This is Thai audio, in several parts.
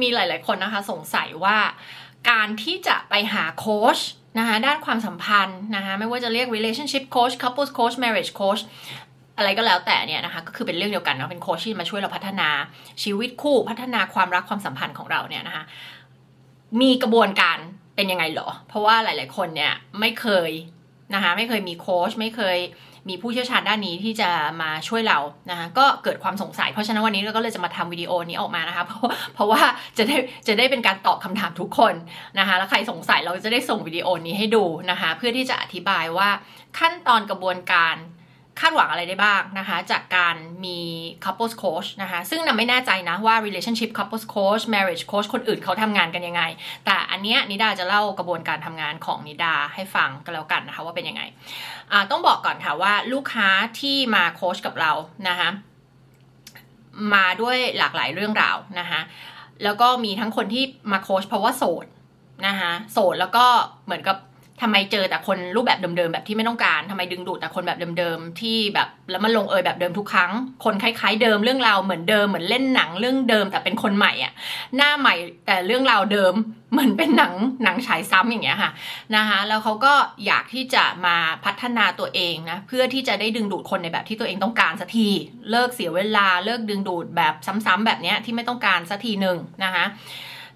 มีหลาย ๆ คนนะคะสงสัยว่าการที่จะไปหาโค้ชนะคะด้านความสัมพันธ์นะคะไม่ว่าจะเรียก relationship coach couples coach marriage coach อะไรก็แล้วแต่เนี่ยนะคะก็คือเป็นเรื่องเดียวกันเนาะเป็นโค้ชที่มาช่วยเราพัฒนาชีวิตคู่พัฒนาความรักความสัมพันธ์ของเราเนี่ยนะคะมีกระบวนการเป็นยังไงเหรอ เพราะว่าหลาย ๆ คนเนี่ยไม่เคยนะคะไม่เคยมีโค้ชไม่เคย มีผู้เชี่ยวชาญด้านนี้ที่จะมาช่วยเรานะคะก็เกิดความสงสัย เพราะฉะนั้นวันนี้เราก็เลยจะมาทำวิดีโอนี้ออกมานะคะ เพราะเพราะว่าจะได้จะได้เป็นการตอบคำถามทุกคนนะคะ แล้วใครสงสัยเราจะได้ส่งวิดีโอนี้ให้ดูนะคะ เพื่อที่จะอธิบายว่าขั้นตอนกระบวนการ คาดหวังอะไรได้บ้างนะคะ จากการมี couples coach นะคะ ซึ่งนาไม่แน่ใจนะว่า relationship couples coach marriage coach คนอื่นเขาทำงานกันยังไง แต่อันเนี้ยนิดาจะเล่ากระบวนการทำงานของนิดาให้ฟังกันแล้วกันนะคะว่าเป็นยังไง ต้องบอกก่อนค่ะว่าลูกค้าที่มาโค้ชกับเรานะคะมาด้วยหลากหลายเรื่องราวนะคะแล้วก็มีทั้งคนที่มาโค้ชเพราะว่าโสดนะคะโสดแล้วก็เหมือนกับ ทำไมเจอแต่คนรูปแบบเดิมๆแบบที่ไม่ต้องการทำไมดึงดูดแต่คนแบบเดิมๆที่แบบแล้วมันลงเอยแบบเดิมทุกครั้ง คนคล้ายๆเดิมเรื่องราวเหมือนเดิมเหมือนเล่นหนังเรื่องเดิมแต่เป็นคนใหม่อะหน้าใหม่แต่เรื่องราวเดิมเหมือนเป็นหนังหนังฉายซ้ำอย่างเงี้ยค่ะนะคะแล้วเขาก็อยากที่จะมาพัฒนาตัวเองนะเพื่อที่จะได้ดึงดูดคนในแบบที่ตัวเองต้องการสักทีเลิกเสียเวลาเลิกดึงดูดแบบซ้ำๆแบบเนี้ยที่ไม่ต้องการสักทีหนึ่งนะคะ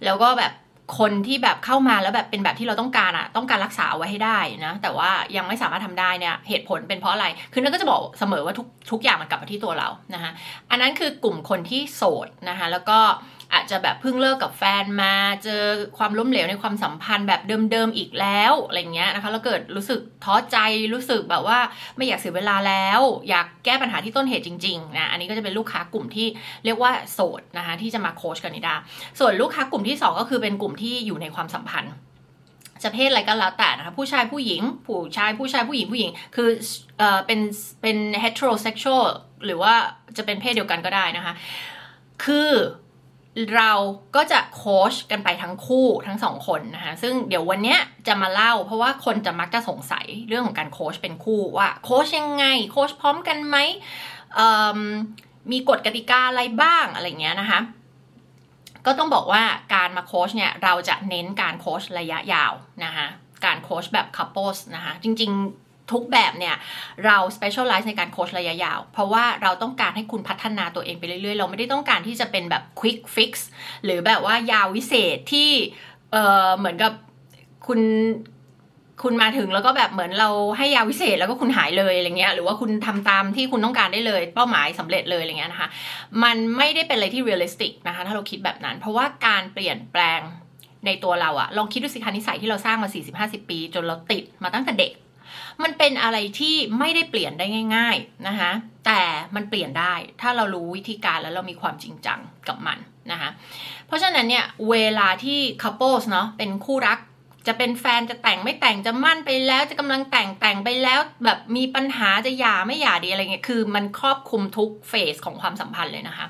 แล้วก็แบบ คนที่แบบเข้ามาแล้วแบบเป็นแบบที่เราต้องการอะต้องการรักษาไว้ให้ได้นะ แต่ว่ายังไม่สามารถทำได้เนี่ยเหตุผลเป็นเพราะอะไรคือนั่นก็จะบอกเสมอว่าทุกทุกอย่างมันกลับมาที่ตัวเรานะคะอันนั้นคือกลุ่มคนที่โสดนะคะแล้วก็ อาจจะแบบเพิ่งเลิกกับแฟนมาเจอความล้มเหลวในความสัมพันธ์แบบเดิมๆอีกแล้วอะไรเงี้ยนะคะแล้วเกิดรู้สึกท้อใจรู้สึกแบบว่าไม่อยากเสียเวลาแล้ว อยากแก้ปัญหาที่ต้นเหตุจริงๆนะอันนี้ก็จะเป็นลูกค้ากลุ่มที่เรียกว่าโสดนะคะที่จะมาโค้ชกันนิดา ส่วนลูกค้ากลุ่มที่ 2 ก็คือเป็นกลุ่มที่อยู่ในความสัมพันธ์จะเพศอะไรก็แล้วแต่นะคะผู้ชายผู้หญิง ผู้ชายผู้ชายผู้หญิงผู้หญิง คือเอ่อเป็นเป็น heterosexual หรือว่าจะเป็นเพศเดียวกันก็ได้นะคะ คือ เราก็จะโค้ชกันไปทั้งคู่ทั้งสองคนนะคะซึ่งเดี๋ยววันนี้จะมาเล่า เพราะว่าคนจะมักจะสงสัยเรื่องของการโค้ชเป็นคู่ว่าโค้ชยังไงโค้ชพร้อมกันไหมมีกฎกติกาอะไรบ้างอะไรเงี้ยนะคะก็ต้องบอกว่าการมาโค้ชเนี่ยเราจะเน้นการโค้ชระยะยาวนะคะการโค้ชแบบ couples นะคะจริง ทุกแบบเนี่ยเรา specialize ในการโค้ชระยะยาว เพราะว่าเราต้องการให้คุณพัฒนาตัวเองไปเรื่อยๆ เราไม่ได้ต้องการที่จะเป็นแบบ quick fix หรือแบบว่ายาวิเศษที่เออเหมือนกับคุณคุณมาถึงแล้วก็แบบเหมือนเราให้ยาวิเศษแล้วก็คุณหายเลยอะไรเงี้ยหรือว่าคุณทำตามที่คุณต้องการได้เลย เป้าหมายสำเร็จเลยอะไรเงี้ยนะคะมันไม่ได้เป็นอะไรที่ realistic นะคะถ้าเราคิดแบบนั้น เพราะว่าการเปลี่ยนแปลงในตัวเราอะลองคิดดูสิคะนิสัยที่เราสร้างมา 40-50 ปี จนเราติดมาตั้งแต่เด็ก มันเป็นอะไรที่ไม่ได้เปลี่ยนได้ง่าย ๆนะคะ แต่มันเปลี่ยนได้ถ้าเรารู้วิธีการแล้วเรามีความจริงจังกับมันนะคะ เพราะฉะนั้นเนี่ยเวลาที่ couples เนาะเป็นคู่รักจะเป็นแฟนจะแต่งไม่แต่งจะมั่นไปแล้วจะกำลังแต่งแต่งไปแล้ว แบบมีปัญหาจะหย่าไม่หย่าดีอะไรเงี้ยคือ มันครอบคลุมทุกเฟสของความสัมพันธ์เลยนะคะ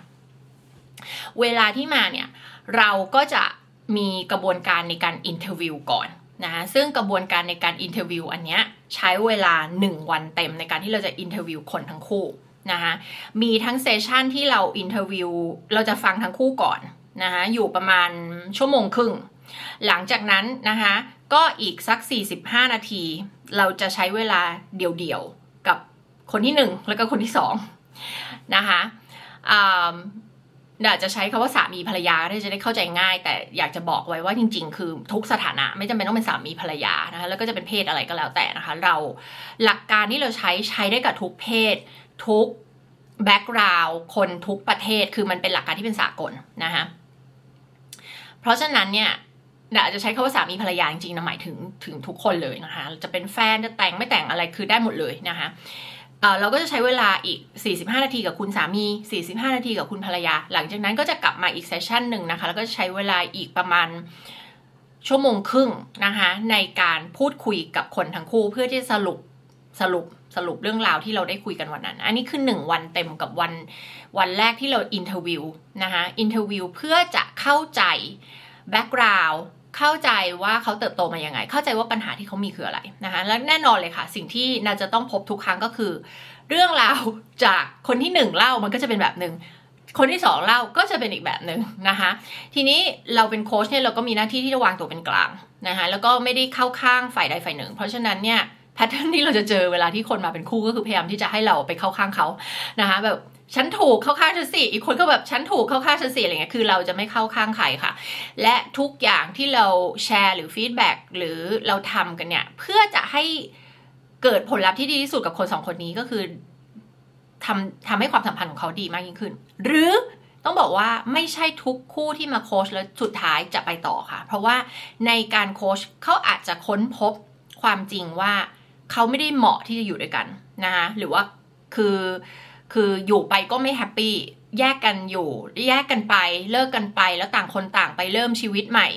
เวลาที่มาเนี่ยเราก็จะมีกระบวนการในการ interview ก่อนนะซึ่งกระบวนการในการ interview อันเนี้ย ใช้เวลา 1 วันเต็มในการที่เราจะ interview คนทั้งคู่นะคะมีทั้ง session ที่เรา interview เราจะฟังทั้งคู่ก่อนนะคะอยู่ประมาณชั่วโมงครึ่ง หลังจากนั้นนะคะก็อีกสัก 45 นาที เราจะใช้เวลาเดี่ยวๆกับคนที่ 1 แล้วก็คนที่2นะคะ อาจจะใช้คาว่าสามีภรรยาได้จะได้เข้าใจง่าย แต่อยากจะบอกไว้ว่าจริง ๆ คือทุกสถานะไม่จำเป็นต้องเป็นสามีภรรยานะคะแล้วก็จะเป็นเพศอะไรก็แล้วแต่นะคะ เราหลักการที่เราใช้ใช้ได้กับทุกเพศ ทุกแบ็กกราวด์คนทุกประเทศคือมันเป็นหลักการที่เป็นสากลนะคะเพราะฉะนั้นเนี่ยอาจจะใช้คาว่าสามีภรรยาจริงๆนะหมายถึงถึงทุกคนเลยนะคะ จะเป็นแฟนจะแต่งไม่แต่งอะไรคือได้หมดเลยนะคะ เราก็จะใช้เวลาอีก 45 นาทีกับคุณสามี 45 นาทีกับคุณภรรยา หลังจากนั้นก็จะกลับมาอีก session หนึ่งนะคะ แล้วก็ใช้เวลาอีกประมาณชั่วโมงครึ่งนะคะในการพูดคุยกับคนทั้งคู่เพื่อที่สรุปสรุปสรุปเรื่องราวที่เราได้คุยกันวันนั้น อันนี้คือหนึ่งวันเต็มกับวันวันแรกที่เรา interview นะคะ interview เพื่อจะเข้าใจ background เข้าใจว่าเขาเติบโตมายังไง เข้าใจว่าปัญหาที่เขามีคืออะไรนะคะและแน่นอนเลยค่ะ สิ่งที่นาจะต้องพบทุกครั้งก็คือ เรื่องราวจากคนที่หนึ่งเล่ามันก็จะเป็นแบบหนึ่งคนที่สองเล่าก็จะเป็นอีกแบบหนึ่งนะคะ ทีนี้เราเป็นโค้ชเนี่ยเราก็มีหน้าที่ที่จะวางตัวเป็นกลางนะคะแล้วก็ไม่ได้เข้าข้างฝ่ายใดฝ่ายหนึ่ง เพราะฉะนั้นเนี่ย pattern ที่เราจะเจอเวลาที่คนมาเป็นคู่ก็คือพยายามที่จะให้เราไปเข้าข้างเขานะคะแบบ ฉันถูกเข้าข้างฉันสิอีกคนก็แบบฉันถูกเข้าข้างฉันสิอะไรเงี้ยคือเราจะไม่เข้าข้างใครค่ะ และทุกอย่างที่เราแชร์หรือ feedback หรือเราทำกันเนี่ย เพื่อจะให้เกิดผลลัพธ์ที่ดีที่สุดกับคนสองคนนี้ก็คือทำทำให้ความสัมพันธ์ของเขาดีมากยิ่งขึ้น หรือต้องบอกว่าไม่ใช่ทุกคู่ที่มาโค้ชแล้วสุดท้ายจะไปต่อค่ะ เพราะว่าในการโค้ชเขาอาจจะค้นพบความจริงว่าเขาไม่ได้เหมาะที่จะอยู่ด้วยกันนะคะหรือว่าคือ คืออยู่ไปก็ไม่ happy แยกกันอยู่ แยกกันไปเลิกกันไป แล้วต่างคนต่างไปเริ่มชีวิตใหม่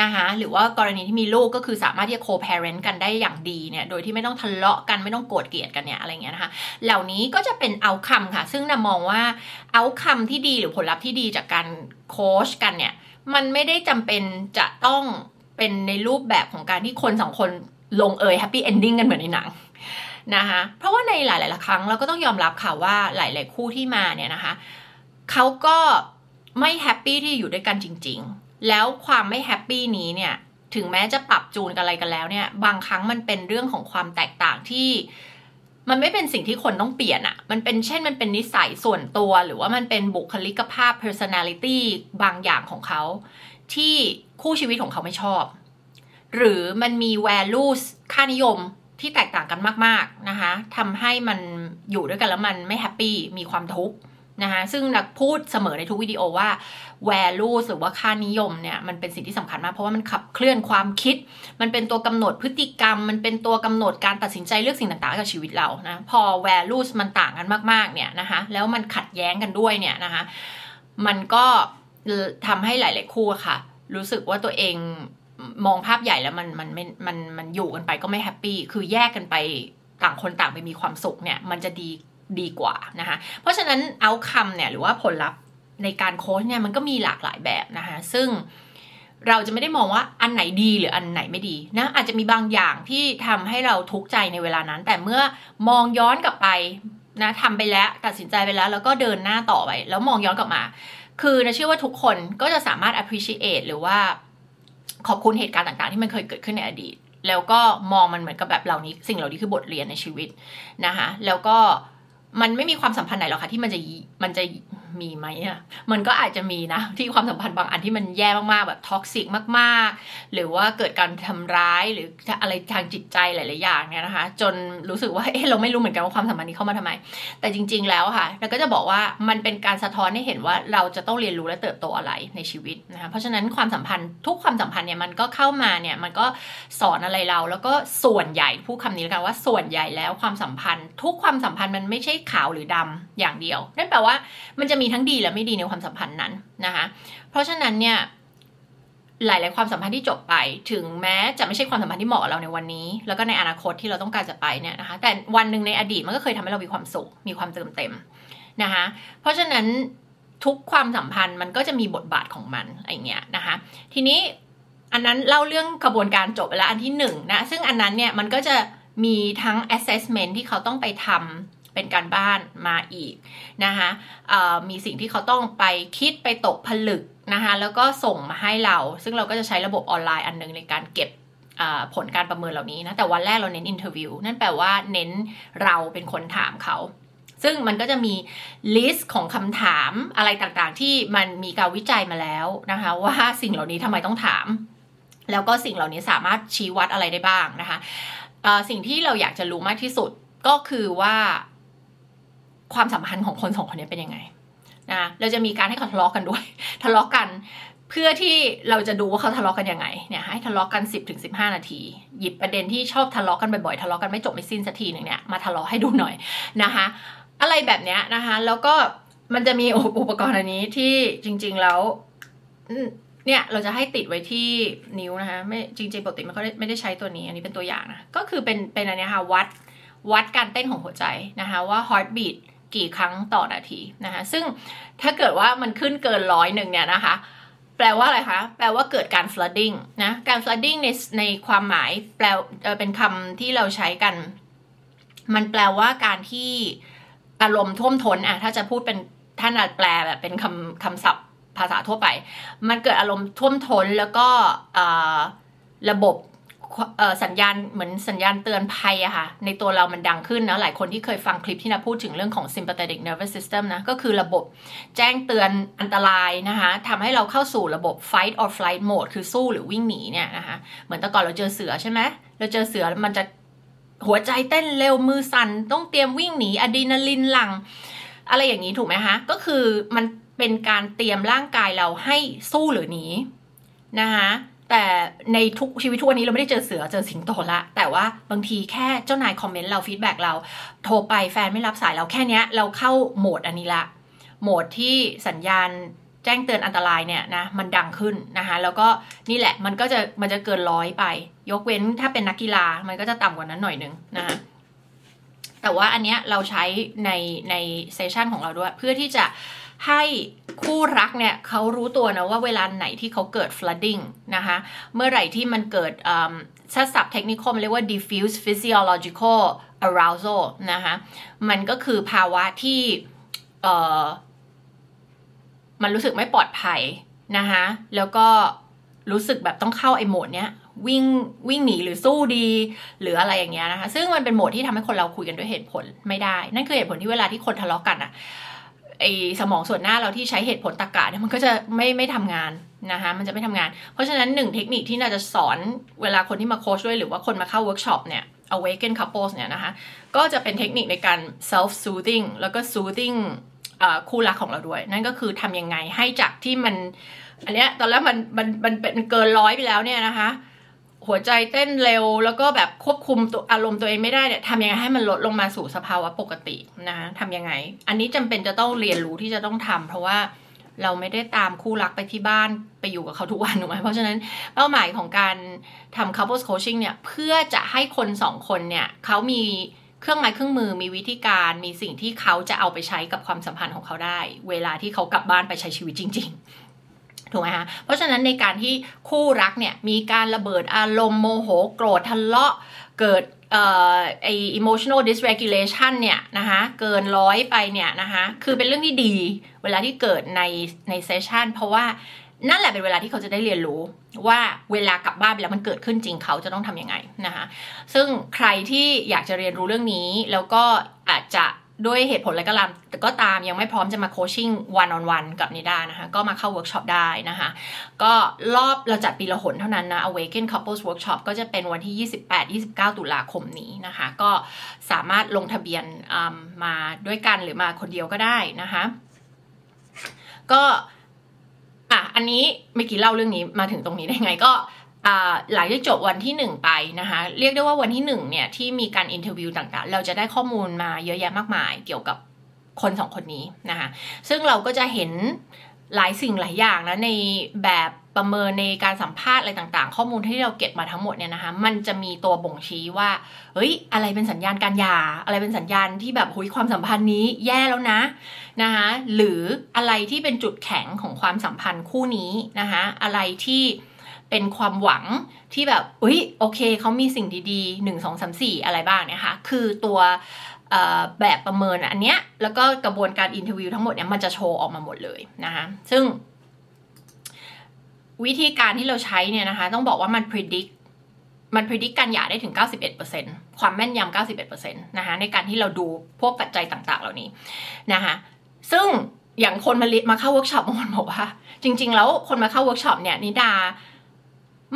นะคะหรือว่ากรณีที่มีลูกก็คือสามารถที่จะ co-parent กันได้อย่างดีเนี่ยโดยที่ไม่ต้องทะเลาะกันไม่ต้องโกรธเกลียดกันเนี่ยอะไรเงี้ยนะคะเหล่านี้ก็จะเป็น outcome ค่ะ ซึ่งนามองว่า outcome ที่ดีหรือผลลัพธ์ที่ดีจากการโค้ชกันเนี่ยมันไม่ได้จำเป็นจะต้องเป็นในรูปแบบของการที่คนสองคนลงเอย happy ending กันเหมือนในหนัง นะคะเพราะว่าในหลาย ๆ ครั้งเราก็ต้องยอมรับค่ะว่าหลาย ๆ คู่ที่มาเนี่ยนะคะเขาก็ไม่แฮปปี้ที่อยู่ด้วยกันจริง ๆ แล้วความไม่แฮปปี้นี้เนี่ยถึงแม้จะปรับจูนกันอะไรกันแล้วเนี่ย บางครั้งมันเป็นเรื่องของความแตกต่างที่ มันไม่เป็นสิ่งที่คนต้องเปลี่ยนอะมันเป็นเช่นมันเป็นนิสัยส่วนตัว หรือว่ามันเป็นบุคลิกภาพ personality บางอย่างของเขา ที่คู่ชีวิตของเขาไม่ชอบ หรือมันมี values ค่านิยม ที่แตกต่างกันมาก ๆนะคะทำให้มันอยู่ด้วยกันแล้วมันไม่ happy มีความทุกข์นะคะซึ่งนิดาพูดเสมอในทุกวิดีโอว่า value หรือว่าค่านิยมเนี่ยมันเป็นสิ่งที่สำคัญมาก เพราะว่ามันขับเคลื่อนความคิด มันเป็นตัวกำหนดพฤติกรรม มันเป็นตัวกำหนดการตัดสินใจเลือกสิ่งต่างๆกับชีวิตเรานะพอ value มันต่างกันมากๆเนี่ยนะคะแล้วมันขัดแย้งกันด้วยเนี่ยนะคะมันก็ทำให้หลาย ๆ คู่ค่ะ รู้สึกว่าตัวเอง มองภาพใหญ่แล้วมันมันไม่มันมันอยู่กันไปก็ไม่ happy คือแยกกันไปต่างคนต่างไปมีความสุขเนี่ย มันจะดีดีกว่านะคะเพราะฉะนั้นเอาคำเนี่ยหรือว่าผลลัพธ์ในการโค้ชเนี่ยมันก็มีหลากหลายแบบนะคะซึ่งเราจะไม่ได้มองว่าอันไหนดีหรืออันไหนไม่ดีนะอาจจะมีบางอย่างที่ทำให้เราทุกข์ใจในเวลานั้น แต่เมื่อมองย้อนกลับไปนะทำไปแล้วตัดสินใจไปแล้ว แล้วก็เดินหน้าต่อไป แล้วมองย้อนกลับมา คือนะเชื่อว่าทุกคนก็จะสามารถ appreciate หรือว่า ขอบคุณเหตุการณ์ต่างๆ ที่มันเคยเกิดขึ้นในอดีต แล้วก็มองมันเหมือนกับแบบเหล่านี้ สิ่งเหล่านี้คือบทเรียนในชีวิตนะคะแล้วก็มันไม่มีความสัมพันธ์ไหนหรอกค่ะที่มันจะมันจะ มีไหมอะมันก็อาจจะมีนะที่ความสัมพันธ์บางอันที่มันแย่มากๆแบบท็อกซิกมากๆ หรือว่าเกิดการทำร้ายหรืออะไรทางจิตใจหลายๆอย่างเนี่ยนะคะ จนรู้สึกว่าเออเราไม่รู้เหมือนกันว่าความสัมพันธ์นี้เข้ามาทำไม แต่จริง ๆ แล้วค่ะเราก็จะบอกว่ามันเป็นการสะท้อนให้เห็นว่าเราจะต้องเรียนรู้และเติบโตอะไรในชีวิตนะคะเพราะฉะนั้นความสัมพันธ์ทุกความสัมพันธ์เนี่ยมันก็เข้ามาเนี่ยมันก็สอนอะไรเรา แล้วก็ส่วนใหญ่พูดคำนี้แล้วกันว่าส่วนใหญ่แล้วความสัมพันธ์ ทุกความสัมพันธ์มันไม่ใช่ขาวหรือดำอย่างเดียวนั่นแปลว่ามันจะมีมีทั้งดีและไม่ดีในความสัมพันธ์นั้นนะคะ เพราะฉะนั้นเนี่ยหลาย ๆ ความสัมพันธ์ที่จบไป ถึงแม้จะไม่ใช่ความสัมพันธ์ที่เหมาะเราในวันนี้ แล้วก็ในอนาคตที่เราต้องการจะไปเนี่ยนะคะ แต่วันหนึ่งในอดีตมันก็เคยทำให้เรามีความสุข มีความเติมเต็มนะคะ เพราะฉะนั้นทุกความสัมพันธ์มันก็จะมีบทบาทของมันอะไรเงี้ยนะคะ ทีนี้อันนั้นเล่าเรื่องกระบวนการจบไปแล้วอันที่หนึ่งนะ ซึ่งอันนั้นเนี่ยมันก็จะมีทั้ง assessment ที่เขาต้องไปทำ เป็นการบ้านมาอีกนะคะมีสิ่งที่เขาต้องไปคิดไปตกผลึกนะคะแล้วก็ส่งมาให้เรา ซึ่งเราก็จะใช้ระบบออนไลน์อันนึงในการเก็บผลการประเมินเหล่านี้นะ แต่วันแรกเราเน้น interview นั่นแปลว่าเน้นเราเป็นคนถามเขา ซึ่งมันก็จะมี list ของคำถามอะไรต่างๆ ที่มันมีการวิจัยมาแล้วนะคะ ว่าสิ่งเหล่านี้ทำไมต้องถาม แล้วก็สิ่งเหล่านี้สามารถชี้วัดอะไรได้บ้างนะคะสิ่งที่เราอยากจะรู้มากที่สุดก็คือว่า ความสัมพันธ์ของคนสองคนนี้เป็นยังไงนะเราจะมีการให้เขาทะเลาะกันด้วย ทะเลาะกันเพื่อที่เราจะดูว่าเขาทะเลาะกันยังไงเนี่ยให้ทะเลาะกัน 10ถึง15นาที หยิบประเด็นที่ชอบทะเลาะกันบ่อยๆทะเลาะกันไม่จบไม่สิ้นสักทีหนึ่งเนี่ยมาทะเลาะให้ดูหน่อยนะคะอะไรแบบเนี้ยนะคะแล้วก็มันจะมีอุปกรณ์อันนี้ที่จริง ๆแล้วเนี่ยเราจะให้ติดไว้ที่นิ้วนะคะไม่จริงๆปกติมันก็ไม่ได้ใช้ตัวนี้ อันนี้เป็นตัวอย่างนะก็คือเป็นเป็นอันนี้ค่ะวัดวัดการเต้นของหัวใจนะคะว่า heartbeat กี่ครั้งต่อนาทีนะคะซึ่งถ้าเกิดว่ามันขึ้นเกินร้อยหนึ่งเนี่ยนะคะแปลว่าอะไรคะ แปลว่าเกิดการ flooding นะ การ flooding ในในความหมายแปลเป็นคำที่เราใช้กัน มันแปลว่าการที่อารมณ์ท่วมท้นอะถ้าจะพูดเป็นท่านอาจแปลแบบเป็นคำคำศัพท์ภาษาทั่วไป มันเกิดอารมณ์ท่วมท้นแล้วก็ระบบ สัญญาณเหมือนสัญญาณเตือนภัยอะค่ะ ในตัวเรามันดังขึ้นนะหลายคนที่เคยฟังคลิปที่นะพูดถึงเรื่องของ sympathetic nervous system นะ ก็คือระบบแจ้งเตือนอันตรายนะคะทำให้เราเข้าสู่ระบบ fight or flight mode คือสู้หรือวิ่งหนีเนี่ยนะคะเหมือนแต่ก่อนเราเจอเสือใช่ไหมเราเจอเสือมันจะหัวใจเต้นเร็วมือสั่นต้องเตรียมวิ่งหนีอะดรีนาลินหลั่ง อะไรอย่างนี้ถูกไหมคะก็คือมันเป็นการเตรียมร่างกายเราให้สู้หรือหนีนะคะ แต่ในทุกชีวิตทุกวันนี้เราไม่ได้เจอเสือเจอสิงโตละ แต่ว่าบางทีแค่เจ้านาย comment เรา feedback เรา โทรไปแฟนไม่รับสายเราแค่นี้เราเข้าโหมดอันนี้ละ โหมดที่สัญญาณแจ้งเตือนอันตรายเนี่ยนะมันดังขึ้นนะคะแล้วก็นี่แหละมันก็จะมันจะเกินร้อยไป ยกเว้นถ้าเป็นนักกีฬามันก็จะต่ำกว่านั้นหน่อยนึงนะคะแต่ว่าอันเนี้ยเราใช้ในในเซสชันของเราด้วย เพื่อที่จะ ให้คู่รักเนี่ยเขารู้ตัวนะว่าเวลาไหนที่เขาเกิด flooding นะคะเมื่อไหร่ที่มันเกิดสัศัพท์เทคนิคมเรียกว่า diffuse physiological arousal นะคะมันก็คือภาวะที่มันรู้สึกไม่ปลอดภัยนะคะแล้วก็รู้สึกแบบต้องเข้าไอ้โหมดเนี้ยวิ่งวิ่งหนีหรือสู้ดี หรืออะไรอย่างเงี้ยนะคะซึ่งมันเป็นโหมดที่ทำให้คนเราคุยกันด้วยเหตุผลไม่ได้ นั่นคือเหตุผลที่เวลาที่คนทะเลาะกันอะ ไอสมองส่วนหน้าเราที่ใช้เหตุผลตรรกะเนี่ยมันก็จะไม่ไม่ทำงานนะคะมันจะไม่ทำงาน เพราะฉะนั้นหนึ่งเทคนิคที่นิดาจะสอนเวลาคนที่มาโค้ชด้วยหรือว่าคนมาเข้าเวิร์กช็อปเนี่ย awaken couples เนี่ยนะคะ ก็จะเป็นเทคนิคในการ self soothing แล้วก็ soothing คู่รักของเราด้วย นั่นก็คือทำยังไงให้จากที่มัน อันเนี้ยตอนแรกมันมันมันเป็นเกินร้อยไปแล้วเนี่ยนะคะ หัวใจเต้นเร็ว แล้วก็แบบควบคุมตัวอารมณ์ตัวเองไม่ได้เนี่ยทำยังไงให้มันลดลงมาสู่สภาวะปกตินะคะทำยังไง อันนี้จำเป็นจะต้องเรียนรู้ที่จะต้องทำเพราะว่าเราไม่ได้ตามคู่รักไปที่บ้านไปอยู่กับเขาทุกวันถูกไหมเพราะฉะนั้นเป้าหมายของการทำ couples coaching เนี่ยเพื่อจะให้คนสองคนเนี่ยเขามีเครื่องไม้เครื่องมือมีวิธีการมีสิ่งที่เขาจะเอาไปใช้กับความสัมพันธ์ของเขาได้ เวลาที่เขากลับบ้านไปใช้ชีวิตจริง ถูกไหมคะเพราะฉะนั้นในการที่คู่รักเนี่ยมีการระเบิดอารมณ์โมโหโกรธทะเลาะเกิดเอ่อไอ emotional dysregulation เนี่ยนะคะเกินร้อยไปเนี่ยนะคะคือเป็นเรื่องที่ดีเวลาที่เกิดในใน session เพราะว่านั่นแหละเป็นเวลาที่เขาจะได้เรียนรู้ว่าเวลากลับบ้านไปแล้วมันเกิดขึ้นจริงเขาจะต้องทำยังไงนะคะซึ่งใครที่อยากจะเรียนรู้เรื่องนี้แล้วก็อาจจะ ด้วยเหตุผลอะไรก็ตามแต่ก็ตามยังไม่พร้อมจะมา coaching one on one กับนิดานะคะ ก็มาเข้าเวิร์กช็อปได้นะคะ ก็รอบเราจัดปีละหนเท่านั้นนะ Awaken Couples Workshop ก็จะเป็นวันที่ 28-29 ตุลาคมนี้นะคะ ก็สามารถลงทะเบียนมาด้วยกันหรือมาคนเดียวก็ได้นะคะ ก็อะอันนี้เมื่อกี้เล่าเรื่องนี้มาถึงตรงนี้ได้ไงก็ หลังจากจบวันที่ 1 ไปนะคะ เรียกได้ว่าวันที่ 1 เนี่ย ที่มีการ interview ต่างๆ เราจะได้ข้อมูลมาเยอะแยะมากมายเกี่ยวกับคนสองคนนี้นะคะซึ่งเราก็จะเห็นหลายสิ่งหลายอย่างนะในแบบประเมินในการสัมภาษณ์อะไรต่างๆ ข้อมูลที่เราเก็บมาทั้งหมดเนี่ยนะคะ มันจะมีตัวบ่งชี้ว่า เฮ้ย อะไรเป็นสัญญาณการหย่า อะไรเป็นสัญญาณที่แบบอุ้ยความสัมพันธ์นี้แย่แล้วนะนะคะ หรืออะไรที่เป็นจุดแข็งของความสัมพันธ์คู่นี้นะคะ อะไรที่ เป็นความหวังที่แบบอุ้ยโอเคเขามีสิ่งดีๆหนึ่งสองสามสี่อะไรบ้างเนี่ยค่ะคือตัวแบบประเมินอันเนี้ยแล้วก็กระบวนการ interview ทั้งหมดเนี่ยมันจะโชว์ออกมาหมดเลยนะคะซึ่ง วิธีการที่เราใช้เนี่ยนะคะ ต้องบอกว่ามัน predict มัน predict การหย่าได้ถึง 91%ความแม่นยำ91%นะคะในการที่เราดูพวกปัจจัยต่าง ๆ เหล่านี้นะคะซึ่งอย่างคนมามาเข้าเวิร์กช็อปบางคนบอกว่า จริง ๆ แล้วคนมาเข้าเวิร์กช็อปเนี่ยนิดา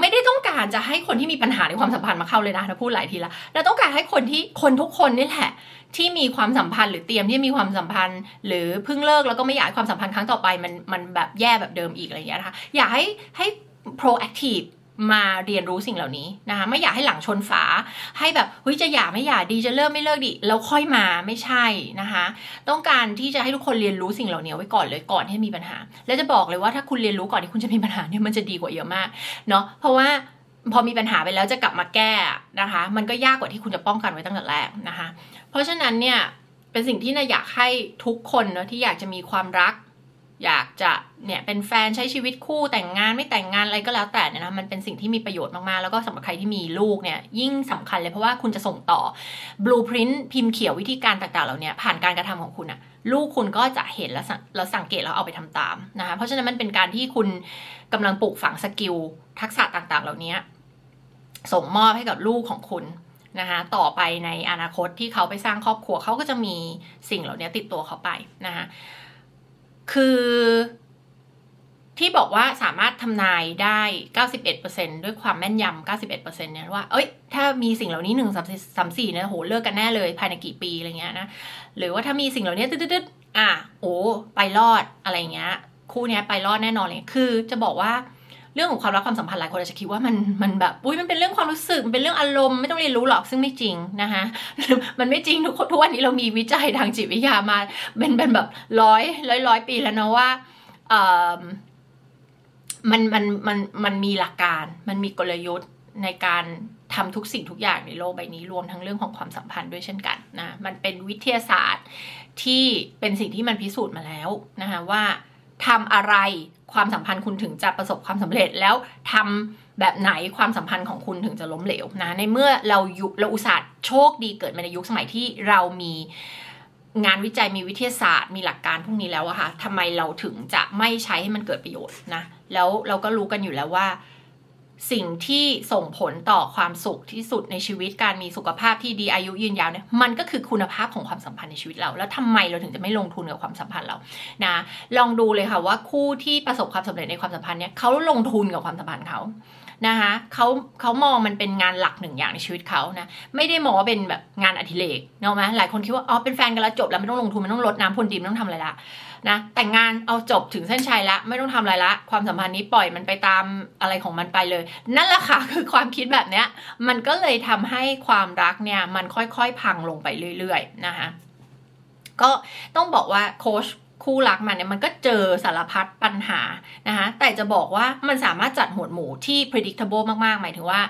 ไม่ได้ต้องการจะให้คนที่มีปัญหาในความสัมพันธ์มาเข้าเลยนะนะพูดหลายทีละเราต้องการให้คนที่คนทุกคนนี่แหละ ที่มีความสัมพันธ์หรือเตรียมที่มีความสัมพันธ์ หรือเพิ่งเลิกแล้วก็ไม่อยากความสัมพันธ์ครั้งต่อไปมันมันแบบแย่แบบเดิมอีกอะไรอย่างเงี้ยนะคะอยากให้ให้ proactive มาเรียนรู้สิ่งเหล่านี้นะคะไม่อยากให้หลังชนฝา ให้แบบเฮ้ยจะหย่าไม่หย่าดีจะเลิกไม่เลิกดีแล้วค่อยมาไม่ใช่นะคะ ต้องการที่จะให้ทุกคนเรียนรู้สิ่งเหล่านี้ไว้ก่อนเลยก่อนที่มีปัญหา แล้วจะบอกเลยว่าถ้าคุณเรียนรู้ก่อนที่คุณจะมีปัญหาเนี่ยมันจะดีกว่าเยอะมากเนาะเพราะว่าพอมีปัญหาไปแล้วจะกลับมาแก้นะคะ มันก็ยากกว่าที่คุณจะป้องกันไว้ตั้งแต่แรกนะคะ เพราะฉะนั้นเนี่ยเป็นสิ่งที่นาอยากให้ทุกคนเนาะที่อยากจะมีความรัก อยากจะเนี่ยเป็นแฟนใช้ชีวิตคู่แต่งงานไม่แต่งงานอะไรก็แล้วแต่เนี่ยนะมันเป็นสิ่งที่มีประโยชน์มาก ๆ แล้วก็สำหรับใครที่มีลูกเนี่ยยิ่งสำคัญเลยเพราะว่าคุณจะส่งต่อ blueprint พิมพ์เขียววิธีการต่างๆเหล่านี้ผ่านการกระทำของคุณอะลูกคุณก็จะเห็นแล้วแล้วสังเกตแล้วเอาไปทำตามนะคะเพราะฉะนั้นมันเป็นการที่คุณกำลังปลูกฝัง skill ทักษะต่างๆ เหล่านี้ส่งมอบให้กับลูกของคุณนะคะต่อไปในอนาคตที่เขาไปสร้างครอบครัวเขาก็จะมีสิ่งเหล่านี้ติดตัวเขาไปนะคะ คือที่บอกว่าสามารถทำนายได้ 91%ด้วยความแม่นยำ 91%เนี่ยว่า เอ้ย ถ้ามีสิ่งเหล่านี้หนึ่งสามสี่เนี่ยโห เลิกกันแน่เลยภายในกี่ปีอะไรเงี้ยนะ หรือว่าถ้ามีสิ่งเหล่านี้ตึ๊ดๆอะ โอ้ ไปรอดอะไรเงี้ย คู่นี้ไปรอดแน่นอนเลย คือจะบอกว่า เรื่องของความรักความสัมพันธ์หลายคนอาจจะคิดว่ามันมันแบบอุ้ยมันเป็นเรื่องความรู้สึกมันเป็นเรื่องอารมณ์ไม่ต้องเรียนรู้หรอกซึ่งไม่จริงนะคะมันไม่จริงทุกทุกวันนี้เรามีวิจัยทางจิตวิทยามาเป็นเป็นแบบร้อยร้อยร้อยปีแล้วนะว่าเอ่อมันมันมันมันมีหลักการ มันมีกลยุทธ์ในการทำทุกสิ่งทุกอย่างในโลกใบนี้รวมทั้งเรื่องของความสัมพันธ์ด้วยเช่นกันนะมันเป็นวิทยาศาสตร์ที่เป็นสิ่งที่มันพิสูจน์มาแล้วนะคะว่าทำอะไร ความสัมพันธ์คุณถึงจะประสบความสำเร็จแล้วทำแบบไหนความสัมพันธ์ของคุณถึงจะล้มเหลวนะในเมื่อเรายุเราอุตส่าห์โชคดีเกิดมาในยุคสมัยที่เรามีงานวิจัยมีวิทยาศาสตร์มีหลักการพวกนี้แล้วอะค่ะทำไมเราถึงจะไม่ใช้ให้มันเกิดประโยชน์นะแล้วเราก็รู้กันอยู่แล้วว่า สิ่งที่ส่งผลต่อความสุขที่สุดในชีวิตการมีสุขภาพที่ดีอายุยืนยาวเนี่ยมันก็คือคุณภาพของความสัมพันธ์ในชีวิตเรา แล้วทำไมเราถึงจะไม่ลงทุนกับความสัมพันธ์เรานะลองดูเลยค่ะว่าคู่ที่ประสบความสำเร็จในความสัมพันธ์เนี่ยเขาลงทุนกับความสัมพันธ์เขานะคะเขาเขามองมันเป็นงานหลักหนึ่งอย่างในชีวิตเขานะไม่ได้มองว่าเป็นแบบงานอดิเรกเนาะไหมหลายคนคิดว่าอ๋อเป็นแฟนกันแล้วจบแล้วไม่ต้องลงทุนไม่ต้องลดน้ำพรวนดินไม่ต้องทำอะไรละ นะแต่งงานเอาจบถึงเส้นชัยละไม่ต้องทำอะไรละ ความสัมพันธ์นี้ปล่อยมันไปตามอะไรของมันไปเลย นั่นแหละค่ะคือความคิดแบบเนี้ยมันก็เลยทำให้ความรักเนี่ยมันค่อยๆ พังลงไปเรื่อยๆนะคะก็ต้องบอกว่าโค้ชคู่รักมันเนี่ยมันก็เจอสารพัดปัญหานะคะแต่จะบอกว่ามันสามารถจัดหมวดหมู่ที่ predictable มากๆ หมายถึงว่า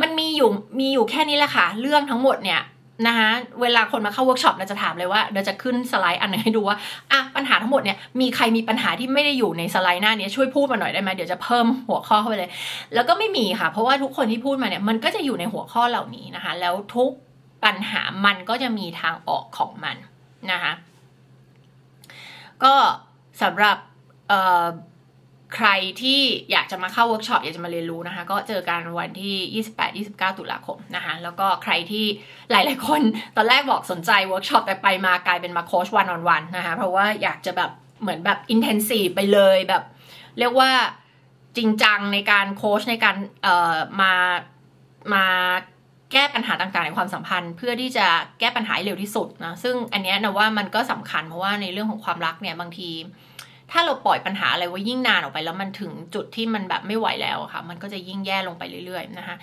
มันมีอยู่มีอยู่แค่นี้แหละค่ะ เรื่องทั้งหมดเนี่ย นะคะเวลาคนมาเข้าเวิร์กช็อปเราจะถามเลยว่าเราจะขึ้นสไลด์อันไหนให้ดูว่าอะปัญหาทั้งหมดเนี่ยมีใครมีปัญหาที่ไม่ได้อยู่ในสไลด์หน้านี้ช่วยพูดมาหน่อยได้ไหมเดี๋ยวจะเพิ่มหัวข้อเข้าไปเลย แล้วก็ไม่มีค่ะ เพราะว่าทุกคนที่พูดมาเนี่ยมันก็จะอยู่ในหัวข้อเหล่านี้นะคะ แล้วทุกปัญหามันก็จะมีทางออกของมันนะคะก็สำหรับ ใครที่อยากจะมาเข้าเวิร์กช็อปอยากจะมาเรียนรู้นะคะ ก็เจอกันวันที่ 28-29 ตุลาคมนะคะ แล้วก็ใครที่หลาย ๆ คนตอนแรกบอกสนใจเวิร์กช็อปแต่ไปมากลายเป็นมาโค้ช one on one นะคะ เพราะว่าอยากจะแบบเหมือนแบบ intensive ไปเลยแบบ เรียกว่าจริงจังในการโค้ชในการเอ่อมามาแก้ปัญหาต่างๆในความสัมพันธ์ เพื่อที่จะแก้ปัญหาเร็วที่สุดนะซึ่งอันนี้นะว่ามันก็สำคัญเพราะว่าในเรื่องของความรักเนี่ยบางที ถ้าเราปล่อยปัญหาอะไรไว้ยิ่งนานออกไป แล้วมันถึงจุดที่มันแบบไม่ไหวแล้วค่ะ มันก็จะยิ่งแย่ลงไปเรื่อยๆนะคะ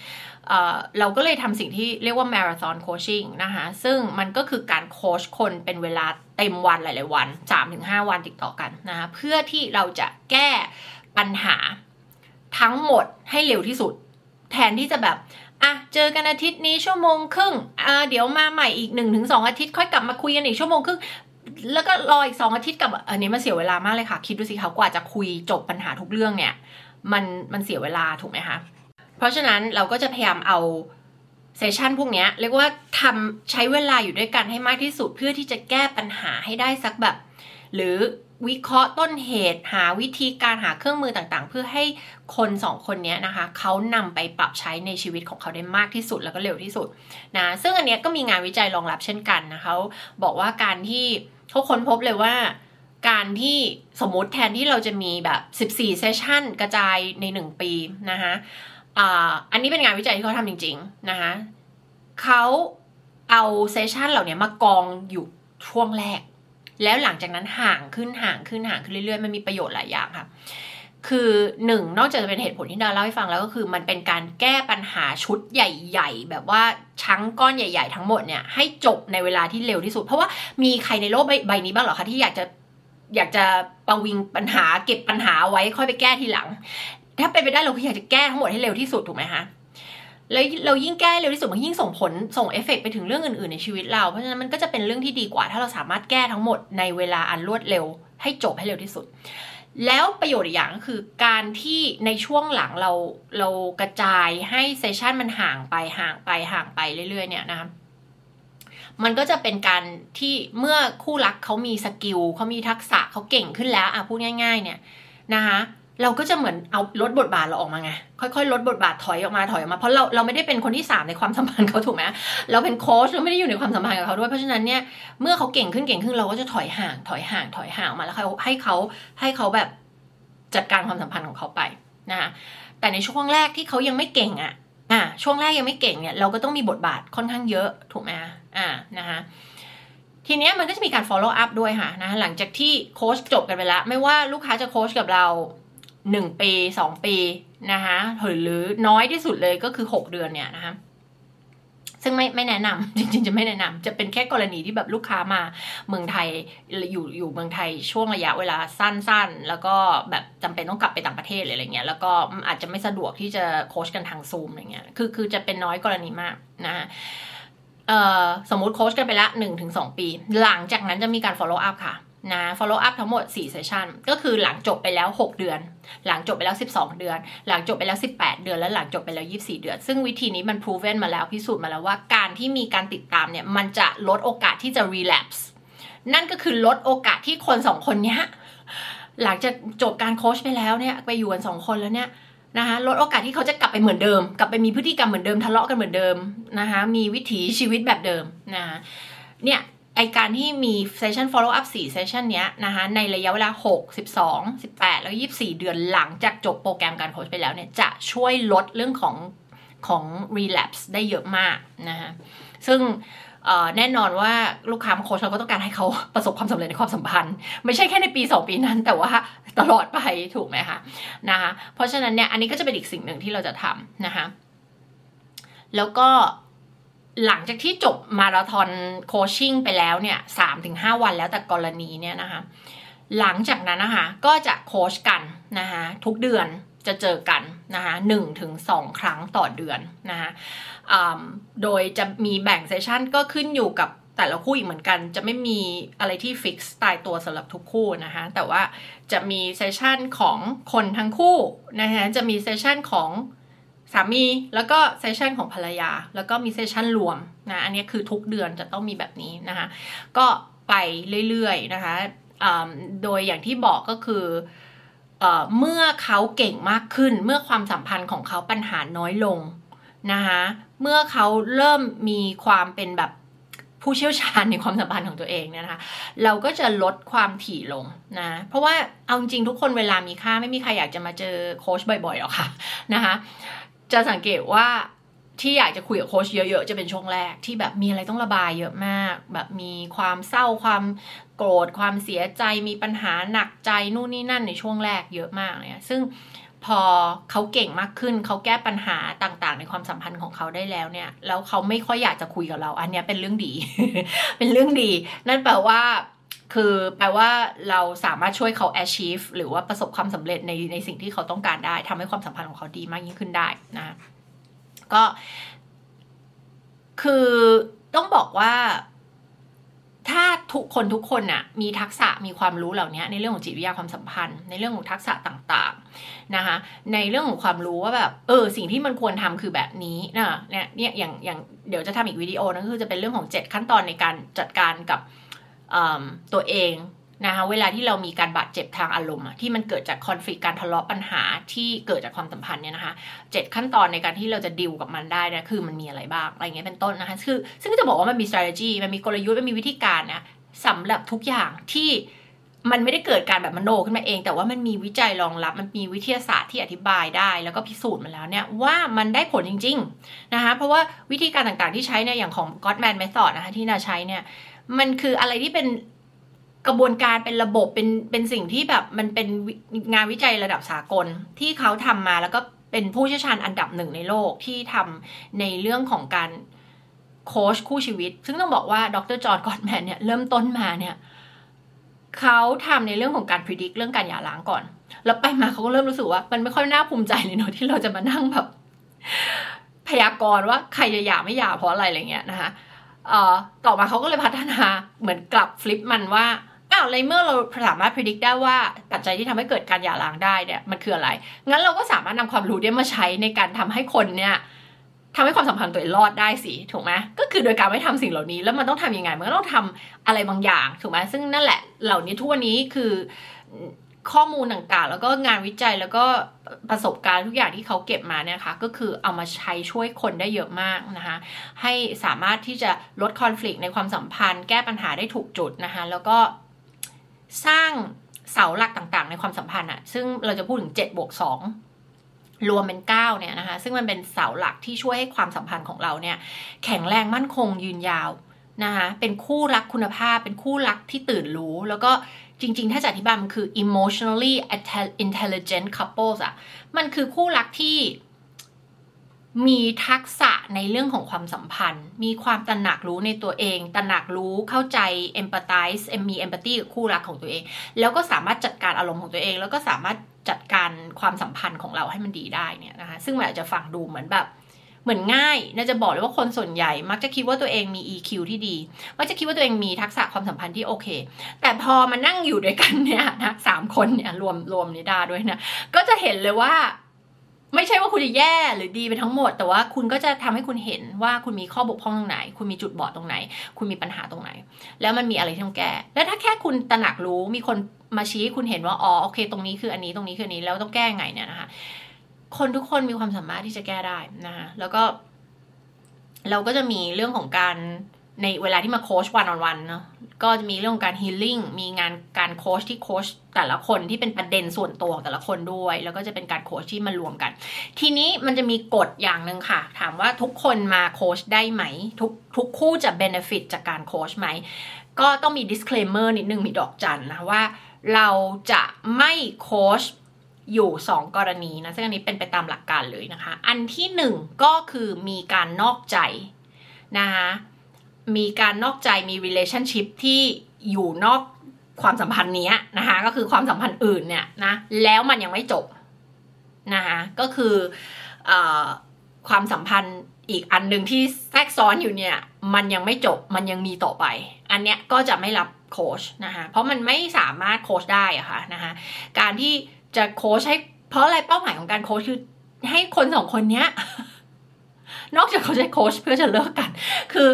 เเราก็เลยทำสิ่งที่เรียกว่ามาราธอนโคชชิ่งนะคะ ซึ่งมันก็คือการโคชคนเป็นเวลาเต็มวันหลายๆวัน 3-5 วันติดต่อกันนะคะเพื่อที่เราจะแก้ปัญหาทั้งหมดให้เร็วที่สุด แทนที่จะแบบอะเจอกันอาทิตย์นี้ชั่วโมงครึ่งอ่าเดี๋ยวมาใหม่อีกหนึ่งถึงสองอาทิตย์ค่อยกลับมาคุยกันอีกชั่วโมงครึ่ง แล้วก็รออีกสองอาทิตย์กับอันนี้มันเสียเวลามากเลยค่ะ คิดดูสิเขากว่าจะคุยจบปัญหาทุกเรื่องเนี่ย มันมันเสียเวลาถูกไหมคะเพราะฉะนั้นเราก็จะพยายามเอาเซสชันพวกนี้เรียกว่าทำใช้เวลาอยู่ด้วยกันให้มากที่สุดเพื่อที่จะแก้ปัญหาให้ได้สักแบบ หรือ วิเคราะห์ต้นเหตุหาวิธีการหาเครื่องมือต่างๆ เพื่อให้คนสองคนนี้นะคะเขานำไปปรับใช้ในชีวิตของเขาได้มากที่สุดแล้วก็เร็วที่สุดนะซึ่งอันนี้ก็มีงานวิจัยรองรับเช่นกันนะเขาบอกว่าการที่เขาค้นพบเลยว่า การที่สมมติแทนที่เราจะมีแบบ 14 เซสชั่นกระจายใน 1 ปีนะคะอันนี้เป็นงานวิจัยที่เขาทำจริงๆนะคะเขาเอาเซสชันเหล่านี้มากองอยู่ช่วงแรก แล้วหลังจากนั้นห่างขึ้นห่างขึ้นห่างขึ้นเรื่อยๆ มันมีประโยชน์หลายอย่างค่ะ คือหนึ่งนอกจากจะเป็นเหตุผลที่ดาเล่าให้ฟังแล้วก็คือ มันเป็นการแก้ปัญหาชุดใหญ่ ๆ แบบว่าชั้งก้อนใหญ่ ๆ ทั้งหมดเนี่ยให้จบในเวลาที่เร็วที่สุด เพราะว่ามีใครในโลกใบนี้บ้างหรอคะที่อยากจะอยากจะประวิงปัญหาเก็บปัญหาไว้ค่อยไปแก้ทีหลัง ถ้าเป็นไปได้เราก็อยากจะแก้ทั้งหมดให้เร็วที่สุดถูกไหมคะ แล้วเรายิ่งแก้เร็วที่สุดมันยิ่งส่งผลส่งเอฟเฟกไปถึงเรื่องอื่นๆในชีวิตเรา เพราะฉะนั้นมันก็จะเป็นเรื่องที่ดีกว่า ถ้าเราสามารถแก้ทั้งหมดในเวลาอันรวดเร็ว ให้จบให้เร็วที่สุด แล้วประโยชน์อีกอย่างก็คือการที่ในช่วงหลังเราเรากระจายให้ session มันห่างไปห่างไปห่างไปเรื่อยๆเนี่ยนะมันก็จะเป็นการที่เมื่อคู่รักเขามี skill เขามีทักษะเขาเก่งขึ้นแล้วอะพูดง่าย ๆ เนี่ยนะคะ เราก็จะเหมือนเอาลดบทบาทเราออกมาไง ค่อยๆ ลดบทบาทถอยออกมาถอยออกมาเพราะเราเราไม่ได้เป็นคนที่สามในความสัมพันธ์เขาถูกไหมเราเป็นโค้ชเราไม่ได้อยู่ในความสัมพันธ์กับเขาด้วยเพราะฉะนั้นเนี่ยเมื่อเขาเก่งขึ้นเก่งขึ้นเราก็จะถอยห่างถอยห่างถอยห่างมาแล้วให้เขาให้เขาแบบจัดการความสัมพันธ์ของเขาไปนะคะแต่ในช่วงแรกที่เขายังไม่เก่งอะอ่าช่วงแรกยังไม่เก่งเนี่ยเราก็ต้องมีบทบาทค่อนข้างเยอะถูกไหมอ่านะคะทีเนี้ยมันก็จะมีการ follow up ด้วยค่ะนะหลังจากที่โค้ชจบกันไปแล้ว ไม่ว่าลูกค้าจะโค้ชกับเรา หนึ่งปีสองปีนะคะหรือน้อยที่สุดเลยก็คือหกเดือนเนี่ยนะคะซึ่งไม่ไม่แนะนำจริง ๆ จะไม่แนะนำจะเป็นแค่กรณีที่แบบลูกค้ามาเมืองไทยอยู่อยู่เมืองไทยช่วงระยะเวลาสั้นๆ แล้วก็แบบจำเป็นต้องกลับไปต่างประเทศอะไรเงี้ยแล้วก็อาจจะไม่สะดวกที่จะโค้ชกันทางซูมอะไรเงี้ยคือคือจะเป็นน้อยกรณีมากนะสมมุติโค้ชกันไปละหนึ่งถึงสองปี หลังจากนั้นจะมีการ follow up ค่ะ นะ follow up ทั้งหมด 4 session ก็คือหลังจบไปแล้ว 6 เดือน หลังจบไปแล้ว 12 เดือน หลังจบไปแล้ว 18 เดือน และหลังจบไปแล้ว 24 เดือน ซึ่งวิธีนี้มัน proven มาแล้วพิสูจน์มาแล้วว่าการที่มีการติดตามเนี่ย มันจะลดโอกาสที่จะ relapse นั่นก็คือลดโอกาสที่คนสองคนเนี้หลังจากจบการโค้ชไปแล้วเนี่ยไปอยู่กันสองคนแล้วเนี่ยนะคะลดโอกาสที่เขาจะกลับไปเหมือนเดิม กลับไปมีพฤติกรรมเหมือนเดิมทะเลาะกันเหมือนเดิมนะคะมีวิถีชีวิตแบบเดิมนะเนี่ย ไอการที่มีเซสชัน follow up 4เซสชันเนี้ยนะคะในระยะเวลา 6 12 18 แล้ว 24 เดือนหลังจากจบโปรแกรมการโค้ชไปแล้วเนี่ยจะช่วยลดเรื่องของของ relapse ได้เยอะมากนะคะซึ่งแน่นอนว่าลูกค้าโค้ชเราก็ต้องการให้เขาประสบความสำเร็จในความสัมพันธ์ ไม่ใช่แค่ในปี 2 ปีนั้น แต่ว่าตลอดไปถูกไหมคะนะคะเพราะฉะนั้นเนี่ยอันนี้ก็จะเป็นอีกสิ่งหนึ่งที่เราจะทำนะคะแล้วก็ หลังจากที่จบมาราธอนโคชชิ่งไปแล้วเนี่ยสามถึงห้าวันแล้วแต่กรณีเนี่ยนะคะ หลังจากนั้นนะคะก็จะโคชกันนะคะทุกเดือนจะเจอกันนะคะหนึ่งถึงสองครั้งต่อเดือนนะคะโดยจะมีแบ่งเซสชันก็ขึ้นอยู่กับแต่ละคู่อีกเหมือนกัน จะไม่มีอะไรที่ฟิกซ์ตายตัวสำหรับทุกคู่นะคะ แต่ว่าจะมีเซสชันของคนทั้งคู่นะคะจะมี session ของ สามีแล้วก็ session ของภรรยา แล้วก็มี session รวมนะอันนี้คือทุกเดือนจะต้องมีแบบนี้นะคะ ก็ไปเรื่อยๆนะคะโดยอย่างที่บอกก็คือเมื่อเขาเก่งมากขึ้น เมื่อความสัมพันธ์ของเขาปัญหาน้อยลงนะคะเมื่อเขาเริ่มมีความเป็นแบบผู้เชี่ยวชาญในความสัมพันธ์ของตัวเองเนี่ยนะคะเราก็จะลดความถี่ลงนะเพราะว่าเอาจริงทุกคนเวลามีค่าไม่มีใครอยากจะมาเจอโค้ชบ่อยๆหรอกค่ะนะคะ จะสังเกตว่าที่อยากจะคุยกับโค้ชเยอะๆ จะเป็นช่วงแรกที่แบบมีอะไรต้องระบายเยอะมาก แบบมีความเศร้าความโกรธความเสียใจมีปัญหาหนักใจนู่นนี่นั่นในช่วงแรกเยอะมากเนี่ยซึ่งพอเขาเก่งมากขึ้นเขาแก้ปัญหาต่างๆ ในความสัมพันธ์ของเขาได้แล้วเนี่ยแล้วเขาไม่ค่อยอยากจะคุยกับเรา อันนี้เป็นเรื่องดี เป็นเรื่องดี นั่นแปลว่า คือแปลว่าเราสามารถช่วยเขา achieve หรือว่าประสบความสำเร็จในในสิ่งที่เขาต้องการได้ทำให้ความสัมพันธ์ของเขาดีมากยิ่งขึ้นได้นะ ก็คือต้องบอกว่าถ้าทุกคนทุกคนน่ะมีทักษะมีความรู้เหล่านี้ในเรื่องของจิตวิทยาความสัมพันธ์ ในเรื่องของทักษะต่างๆนะคะในเรื่องของความรู้ว่าแบบเออสิ่งที่มันควรทำคือแบบนี้นะเนี่ยเนี่ยอย่างอย่างเดี๋ยวจะทำอีกวิดีโอนั่นคือจะเป็นเรื่องของ 7 ขั้นตอนในการจัดการกับ ตัวเองนะคะเวลาที่เรามีการบาดเจ็บทางอารมณ์ที่มันเกิดจากคอน FLICT การทะเลาะปัญหาที่เกิดจากความสัมพันธ์เนี่ยนะคะเจ็ดขั้นตอนในการที่เราจะดิวกับมันได้นะคือมันมีอะไรบ้างอะไรเงี้ยเป็นต้นนะคะคือซึ่งจะบอกว่ามันมี strategy มันมีกลยุทธ์มันมีวิธีการนะสำหรับทุกอย่างที่มันไม่ได้เกิดการแบบมโนขึ้นมาเอง แต่ว่ามันมีวิจัยรองรับ มันมีวิทยาศาสตร์ที่อธิบายได้ แล้วก็พิสูจน์มาแล้วเนี่ยว่ามันได้ผลจริง ๆนะคะเพราะว่าวิธีการต่างๆที่ใช้เนี่ยอย่างของ Godman Method นะคะที่นาใช้เนี่ย มันคืออะไรที่เป็นกระบวนการเป็นระบบเป็นเป็นสิ่งที่แบบมันเป็นงานวิจัยระดับสากลที่เขาทำมาแล้วก็เป็นผู้เชี่ยวชาญอันดับหนึ่งในโลกที่ทำในเรื่องของการโค้ชคู่ชีวิต ซึ่งต้องบอกว่าดรจอร์ดกอดแมนเนี่ยเริ่มต้นมาเนี่ยเขาทำในเรื่องของการพิจิตรเรื่องการหย่าร้างก่อน แล้วไปมาเขาก็เริ่มรู้สึกว่า มันไม่ค่อยน่าภูมิใจเลยเนาะที่เราจะมานั่งแบบ พยากรณ์ว่าใครจะหย่าไม่หย่าเพราะอะไรอะไรเงี้ยนะคะ เอ่อต่อมาเขาก็เลยพัฒนาเหมือนกลับฟลิปมันว่าอ้าวในเมื่อเราสามารถพิจิตรได้ว่าปัจจัยที่ทำให้เกิดการหย่าร้างได้เนี่ยมันคืออะไร งั้นเราก็สามารถนำความรู้เนี้มาใช้ในการทำให้คนเนี่ยทำให้ความสัมพันธ์ตัวเองรอดได้สิถูกไหมก็คือโดยการไม่ทำสิ่งเหล่านี้ แล้วมันต้องทํำยังไง มันก็ต้องทำอะไรบางอย่างถูกไหมซึ่งนั่นแหละ เหล่านี้ทุกวันนี้คือ ข้อมูลต่างๆ แล้วก็งานวิจัยแล้วก็ประสบการณ์ทุกอย่างที่เขาเก็บมาเนี่ยค่ะก็คือเอามาใช้ช่วยคนได้เยอะมากนะคะ ให้สามารถที่จะลดคอน FLICT ในความสัมพันธ์ แก้ปัญหาได้ถูกจุดนะคะแล้วก็สร้างเสาหลักต่างๆ ในความสัมพันธ์อะซึ่งเราจะพูดถึง7บวก2รวมเป็น9เนี่ยนะคะ ซึ่งมันเป็นเสาหลักที่ช่วยให้ความสัมพันธ์ของเราเนี่ย แข็งแรงมั่นคงยืนยาวนะคะเป็นคู่รักคุณภาพ เป็นคู่รักที่ตื่นรู้ แล้วก็ จริง ๆ ถ้าจะอธิบายมันคือ emotionally intelligent couples อะมันคือคู่รักที่มีทักษะในเรื่องของความสัมพันธ์ มีความตระหนักรู้ในตัวเอง ตระหนักรู้เข้าใจ empathize มี empathy กับคู่รักของตัวเอง แล้วก็สามารถจัดการอารมณ์ของตัวเอง แล้วก็สามารถจัดการความสัมพันธ์ของเราให้มันดีได้เนี่ยนะคะ ซึ่งมันอาจจะฟังดูเหมือนแบบ เหมือนง่ายน่าจะบอกเลยว่าคนส่วนใหญ่ มักจะคิดว่าตัวเองมี EQ ที่ดี มักจะคิดว่าตัวเองมีทักษะความสัมพันธ์ที่โอเค แต่พอมานั่งอยู่ด้วยกันเนี่ยนะสามคนเนี่ยรวมรวมนิดาด้วยนะก็จะเห็นเลยว่าไม่ใช่ว่าคุณจะแย่หรือดีไปทั้งหมด แต่ว่าคุณก็จะทำให้คุณเห็นว่าคุณมีข้อบกพร่องตรงไหน คุณมีจุดบอดตรงไหน คุณมีปัญหาตรงไหน แล้วมันมีอะไรที่ต้องแก้ และถ้าแค่คุณตระหนักรู้มีคนมาชี้คุณเห็นว่าอ๋อโอเค ตรงนี้คืออันนี้ตรงนี้คืออันนี้แล้วต้องแก้ไงเนี่ยนะคะ คนทุกคนมีความสามารถที่จะแก้ได้นะคะแล้วก็ เราก็จะมีเรื่องของการในเวลาที่มาโค้ช one on one เนาะก็จะมีเรื่องของการ healing มีงานการโค้ชที่โค้ชแต่ละคนที่เป็นประเด็นส่วนตัวของแต่ละคนด้วย แล้วก็จะเป็นการโค้ชที่มารวมกัน ทีนี้มันจะมีกฎอย่างหนึ่งค่ะ ถามว่าทุกคนมาโค้ชได้ไหม ทุกทุกคู่จะ benefit จากการโค้ชไหม ก็ต้องมี disclaimer นิดนึงมีดอกจันนะว่า เราจะไม่โค้ช อยู่ 2 กรณีนะซึ่งอันนี้เป็นไปตามหลักการเลยนะคะ อันที่ 1 ก็คือมีการนอกใจนะคะมีการนอกใจมี relationship ที่อยู่นอกความสัมพันธ์นี้นะคะก็คือความสัมพันธ์อื่นเนี่ยนะแล้วมันยังไม่จบนะคะก็คืออความสัมพันธ์อีกอันหนึ่งที่แทรกซ้อนอยู่เนี่ยมันยังไม่จบมันยังมีต่อไป อันเนี้ยก็จะไม่รับโค้ชนะคะเพราะมันไม่สามารถโค้ชได้อะค่ะนะคะการที่ จะโค้ชให้ เพราะอะไรเป้าหมายของการโค้ชคือให้คนสองคนเนี้ย นอกจากเขาจะโค้ชเพื่อจะเลิกกัน คือ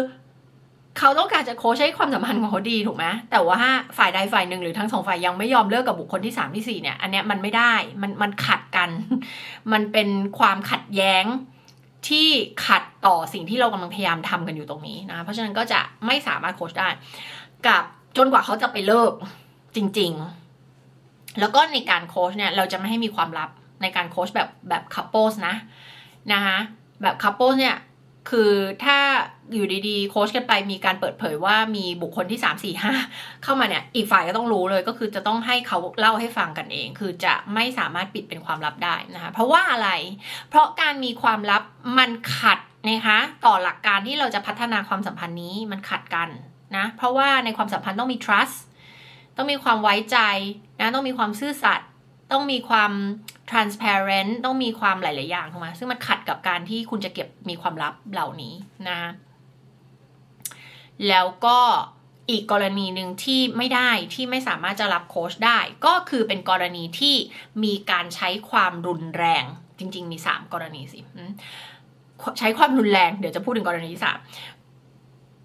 เขาต้องการจะโค้ชให้ความสัมพันธ์ของเขาดีถูกไหมแต่ว่าฝ่ายใดฝ่ายหนึ่งหรือทั้งสองฝ่ายยังไม่ยอมเลิกกับบุคคลที่สามที่สี่เนี่ย อันเนี้ยมันไม่ได้ มันมันขัดกัน มันเป็นความขัดแย้งที่ขัดต่อสิ่งที่เรากำลังพยายามทำกันอยู่ตรงนี้นะ เพราะฉะนั้นก็จะไม่สามารถโค้ชได้ กับจนกว่าเขาจะไปเลิกจริง ๆ แล้วก็ในการโค้ชเนี่ยเราจะไม่ให้มีความลับในการโค้ชแบบแบบ couple นะนะคะแบบ couple เนี่ยคือถ้าอยู่ดีๆ โค้ชกันไปมีการเปิดเผยว่ามีบุคคลที่สามสี่ห้าเข้ามาเนี่ย อีกฝ่ายก็ต้องรู้เลยก็คือจะต้องให้เขาเล่าให้ฟังกันเอง คือจะไม่สามารถปิดเป็นความลับได้นะคะ เพราะว่าอะไร เพราะการมีความลับมันขัดนะคะต่อหลักการที่เราจะพัฒนาความสัมพันธ์นี้มันขัดกันนะเพราะว่าในความสัมพันธ์ต้องมี trust ต้องมีความไว้ใจ นะต้องมีความซื่อสัตย์ต้องมีความ transparent ต้องมีความหลาย ๆ อย่างถูกไหมซึ่งมันขัดกับการที่คุณจะเก็บมีความลับเหล่านี้นะแล้วก็อีกกรณีหนึ่งที่ไม่ได้ที่ไม่สามารถจะรับโค้ชได้ ก็คือเป็นกรณีที่มีการใช้ความรุนแรงจริง ๆ มี 3 กรณีสิใช้ความรุนแรงเดี๋ยวจะพูดถึงกรณีที่สาม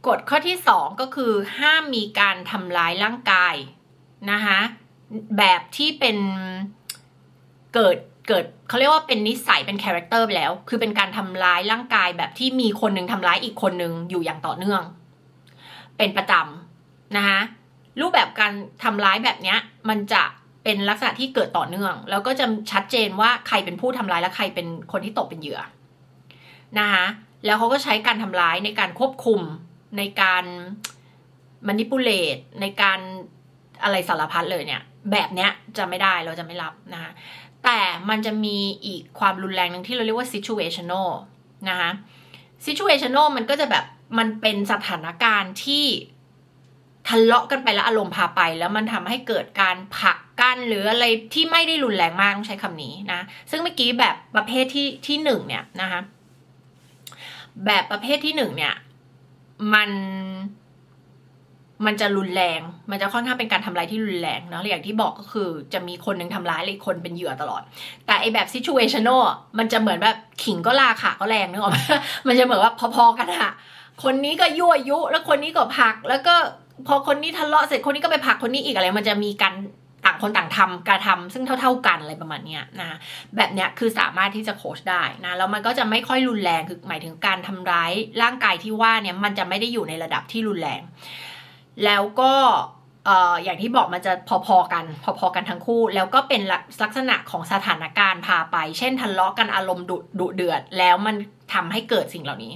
กฎข้อที่ 2 ก็คือห้ามมีการทำร้ายร่างกายนะคะ แบบที่เป็นเกิดเกิดเขาเรียกว่าเป็นนิสัยเป็น character แล้ว คือเป็นการทำร้ายร่างกายแบบที่มีคนหนึ่งทำร้ายอีกคนหนึ่งอยู่อย่างต่อเนื่อง เป็นประจำนะคะรูปแบบการทำร้ายแบบนี้มันจะเป็นลักษณะที่เกิดต่อเนื่อง แล้วก็จะชัดเจนว่าใครเป็นผู้ทำร้ายและใครเป็นคนที่ตกเป็นเหยื่อนะคะแล้วเขาก็ใช้การทำร้ายในการควบคุมในการมานิปูเลตในการอะไรสารพัดเลยเนี่ยแบบเนี้ยจะไม่ได้เราจะไม่รับนะคะแต่มันจะมีอีกความรุนแรงหนึ่งที่เราเรียกว่า situational นะคะ situational มันก็จะแบบมันเป็นสถานการณ์ที่ทะเลาะกันไปแล้วอารมณ์พาไป แล้วมันทำให้เกิดการผลักกันหรืออะไรที่ไม่ได้รุนแรงมากต้องใช้คำนี้นะ ซึ่งเมื่อกี้แบบประเภทที่ที่หนึ่งเนี่ยนะคะ แบบประเภทที่หนึ่งเนี่ย มัน มันจะรุนแรง มันจะค่อนข้างเป็นการทำร้ายที่รุนแรงเนาะอย่างที่บอกก็คือจะมีคนหนึ่งทำร้ายเลยคนเป็นเหยื่อตลอด แต่ไอแบบ situational มันจะเหมือนแบบขิงก็ลาขาก็แรงนึกออกไหมมันจะเหมือนว่าพอๆกันอะคนนี้ก็ยั่วยุ แล้วคนนี้ก็ผัก แล้วก็พอคนนี้ทะเลาะเสร็จคนนี้ก็ไปผักคนนี้อีกอะไร มันจะมีการต่างคนต่างทำการทำซึ่งเท่า ๆกันอะไรประมาณนี้นะแบบเนี้ยคือสามารถที่จะโคชได้นะแล้วมันก็จะไม่ค่อยรุนแรงคือหมายถึงการทำร้ายร่างกายที่ว่าเนี่ยมันจะไม่ได้อยู่ในระดับที่รุนแรง แล้วก็อย่างที่บอกมันจะพอๆกัน พอๆกันทั้งคู่ แล้วก็เป็นลักษณะของสถานการณ์พาไป เช่นทะเลาะกันอารมณ์ดุดุเดือด แล้วมันทำให้เกิดสิ่งเหล่านี้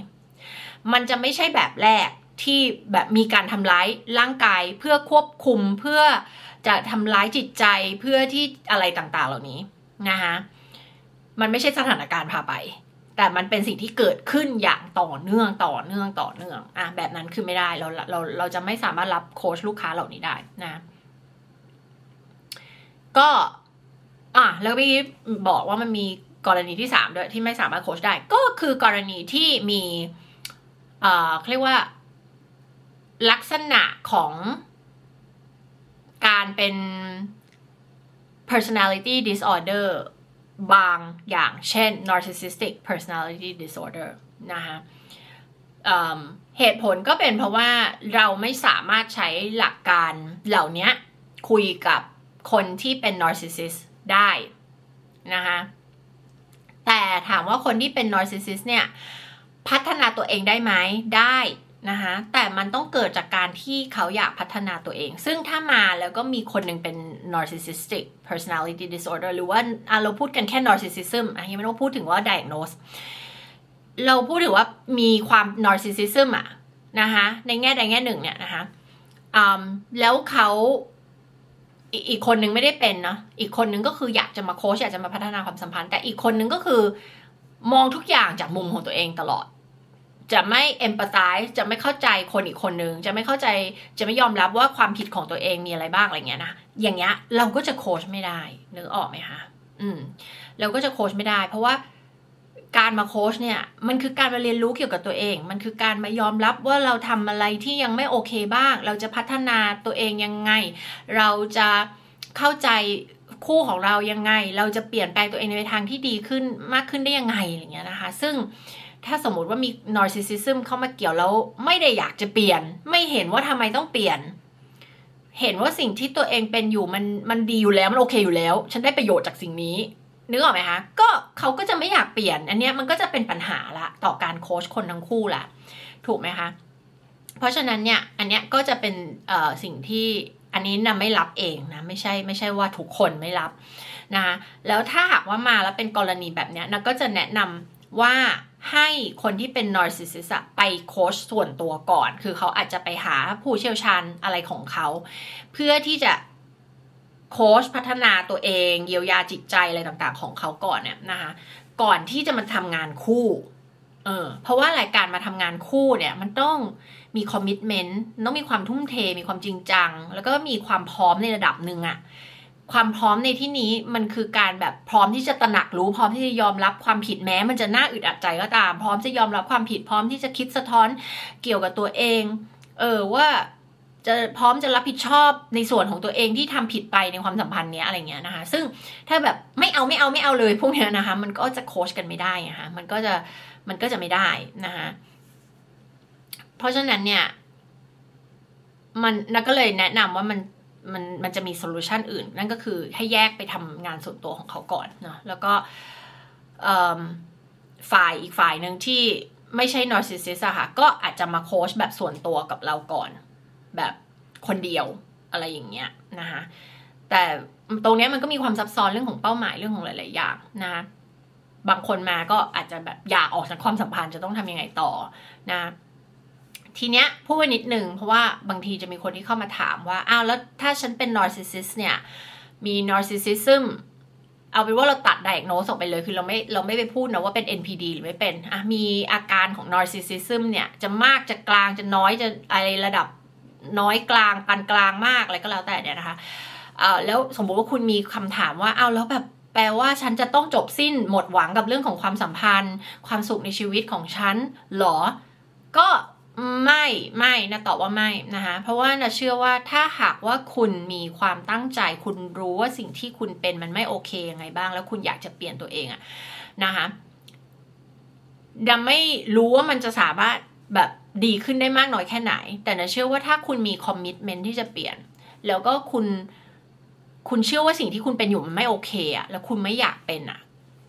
มันจะไม่ใช่แบบแรกที่แบบมีการทำร้ายร่างกายเพื่อควบคุมเพื่อจะทำร้ายจิตใจเพื่อที่อะไรต่างๆ เหล่านี้นะคะมันไม่ใช่สถานการณ์พาไป แต่มันเป็นสิ่งที่เกิดขึ้นอย่างต่อเนื่องต่อเนื่องต่อเนื่องอะแบบนั้นคือไม่ได้เราเราเราจะไม่สามารถรับโค้ชลูกค้าเหล่านี้ได้นะ ก็อะแล้วพี่บอกว่ามันมีกรณีที่สามด้วยที่ไม่สามารถโค้ชได้ ก็คือกรณีที่มีเอ่อเรียกว่า ลักษณะของการเป็น personality disorder บางอย่างเช่น narcissistic personality disorder นะคะเหตุผลก็เป็นเพราะว่าเราไม่สามารถใช้หลักการเหล่านี้คุยกับคนที่เป็น narcissist ได้นะคะแต่ถามว่าคนที่เป็น narcissist เนี่ย พัฒนาตัวเองได้ไหมได้ นะคะแต่มันต้องเกิดจากการที่เขาอยากพัฒนาตัวเอง ซึ่งถ้ามาแล้วก็มีคนหนึ่งเป็น narcissistic personality disorder หรือว่าเราพูดกันแค่ narcissism อันนี้ไม่ต้องพูดถึงว่า diagnose เราพูดถึงว่ามีความ narcissism อะนะคะในแง่ใดแง่หนึ่งเนี่ยนะคะแล้วเขาอีกคนนึงไม่ได้เป็นเนาะอีกคนนึงก็คืออยากจะมาโค้ชอยากจะมาพัฒนาความสัมพันธ์ แต่อีกคนนึงก็คือมองทุกอย่างจากมุมของตัวเองตลอด จะไม่เอมพัตไ z ์จะไม่เข้าใจคนอีกคนนึง จะไม่เข้าใจจะไม่ยอมรับว่าความผิดของตัวเองมีอะไรบ้างอะไรเงี้ยนะอย่างเงี้ยเราก็จะโค้ชไม่ได้นึกออกไหมคะอืมเราก็จะโค้ชไม่ได้ เพราะว่าการมาโค้ชเนี่ยมันคือการมาเรียนรู้เกี่ยวกับตัวเอง มันคือการมายอมรับว่าเราทำอะไรที่ยังไม่โอเคบ้าง เราจะพัฒนาตัวเองยังไง เราจะเข้าใจคู่ของเรายังไง เราจะเปลี่ยนแปลงตัวเองในทางที่ดีขึ้นมากขึ้นได้ยังไงอะไรเงี้ยนะคะ ซึ่ง ถ้าสมมติว่ามี narcissism เข้ามาเกี่ยวแล้ว ไม่ได้อยากจะเปลี่ยน ไม่เห็นว่าทำไมต้องเปลี่ยน เห็นว่าสิ่งที่ตัวเองเป็นอยู่มันมันดีอยู่แล้วมันโอเคอยู่แล้ว ฉันได้ประโยชน์จากสิ่งนี้นึกออกไหมคะ ก็เขาก็จะไม่อยากเปลี่ยน อันนี้มันก็จะเป็นปัญหาละต่อการโค้ชคนทั้งคู่ละถูกไหมคะ เพราะฉะนั้นเนี่ยอันเนี้ยก็จะเป็นสิ่งที่อันนี้นะไม่รับเองนะไม่ใช่ไม่ใช่ว่าทุกคนไม่รับนะแล้วถ้าหากว่ามาแล้วเป็นกรณีแบบเนี้ยนะก็จะแนะนำว่า ให้คนที่เป็น narcissist ไปโค้ชส่วนตัวก่อน คือเขาอาจจะไปหาผู้เชี่ยวชาญอะไรของเขา เพื่อที่จะโค้ชพัฒนาตัวเองเยียวยาจิตใจอะไรต่างๆ ของเขาก่อนเนี่ยนะคะ ก่อนที่จะมาทำงานคู่ เออ เพราะว่ารายการมาทำงานคู่เนี่ย มันต้องมีคอมมิชเมนต์ต้องมีความทุ่มเท มีความจริงจัง แล้วก็มีความพร้อมในระดับหนึ่งอะ ความพร้อมในที่นี้มันคือการแบบพร้อมที่จะตระหนักรู้ พร้อมที่จะยอมรับความผิดแม้ มันจะน่าอึดอัดใจก็ตาม พร้อมจะยอมรับความผิดพร้อมที่จะคิดสะท้อนเกี่ยวกับตัวเอง เออว่าจะพร้อมจะรับผิดชอบในส่วนของตัวเองที่ทำผิดไปในความสัมพันธ์เนี้ยอะไรเงี้ยนะคะ ซึ่งถ้าแบบไม่เอาไม่เอาไม่เอาเลยพวกเนี้ยนะคะ มันก็จะโค้ชกันไม่ได้นะคะมันก็จะมันก็จะไม่ได้นะคะเพราะฉะนั้นเนี่ย มันนักก็เลยแนะนำว่ามัน มันมันจะมีโซลูชันอื่น นั่นก็คือให้แยกไปทำงานส่วนตัวของเขาก่อนเนาะแล้วก็ฝ่ายอีกฝ่ายหนึ่งที่ไม่ใช่นอร์ซิสซิสอะค่ะก็อาจจะมาโค้ชแบบส่วนตัวกับเราก่อน แบบคนเดียวอะไรอย่างเงี้ยนะคะแต่ตรงนี้มันก็มีความซับซ้อนเรื่องของเป้าหมายเรื่องของหลาย ๆ อย่างนะบางคนมาก็อาจจะแบบอยากออกจากความสัมพันธ์จะต้องทำยังไงต่อนะ ทีเนี้ยพูดไว้นิดหนึ่งเพราะว่าบางทีจะมีคนที่เข้ามาถามว่า อ้าวแล้วถ้าฉันเป็น narcissist เนี่ยมี narcissism เอาเป็นว่าเราตัด diagnose ออกไปเลยคือเราไม่เราไม่ไปพูดนะว่าเป็น NPD หรือไม่เป็นอะมีอาการของ narcissism เนี่ยจะมากจะกลางจะน้อยจะอะไรระดับน้อยกลางปานกลางมากอะไรก็แล้วแต่เนี่ยนะคะอ่าแล้วสมมติว่าคุณมีคำถามว่าอ้าวแล้วแบบแปลว่าฉันจะต้องจบสิ้นหมดหวังกับเรื่องของความสัมพันธ์ ความสุขในชีวิตของฉันหรอ ก็ ไม่ไม่นะตอบว่าไม่นะคะเพราะว่านะเชื่อว่าถ้าหากว่าคุณมีความตั้งใจ คุณรู้ว่าสิ่งที่คุณเป็นมันไม่โอเคยังไงบ้าง แล้วคุณอยากจะเปลี่ยนตัวเองอะนะคะดาไม่รู้ว่ามันจะสามารถแบบดีขึ้นได้มากน้อยแค่ไหน แต่ดาเชื่อว่าถ้าคุณมี commitment ที่จะเปลี่ยน แล้วก็คุณคุณเชื่อว่าสิ่งที่คุณเป็นอยู่มันไม่โอเคอะแล้วคุณไม่อยากเป็นอะ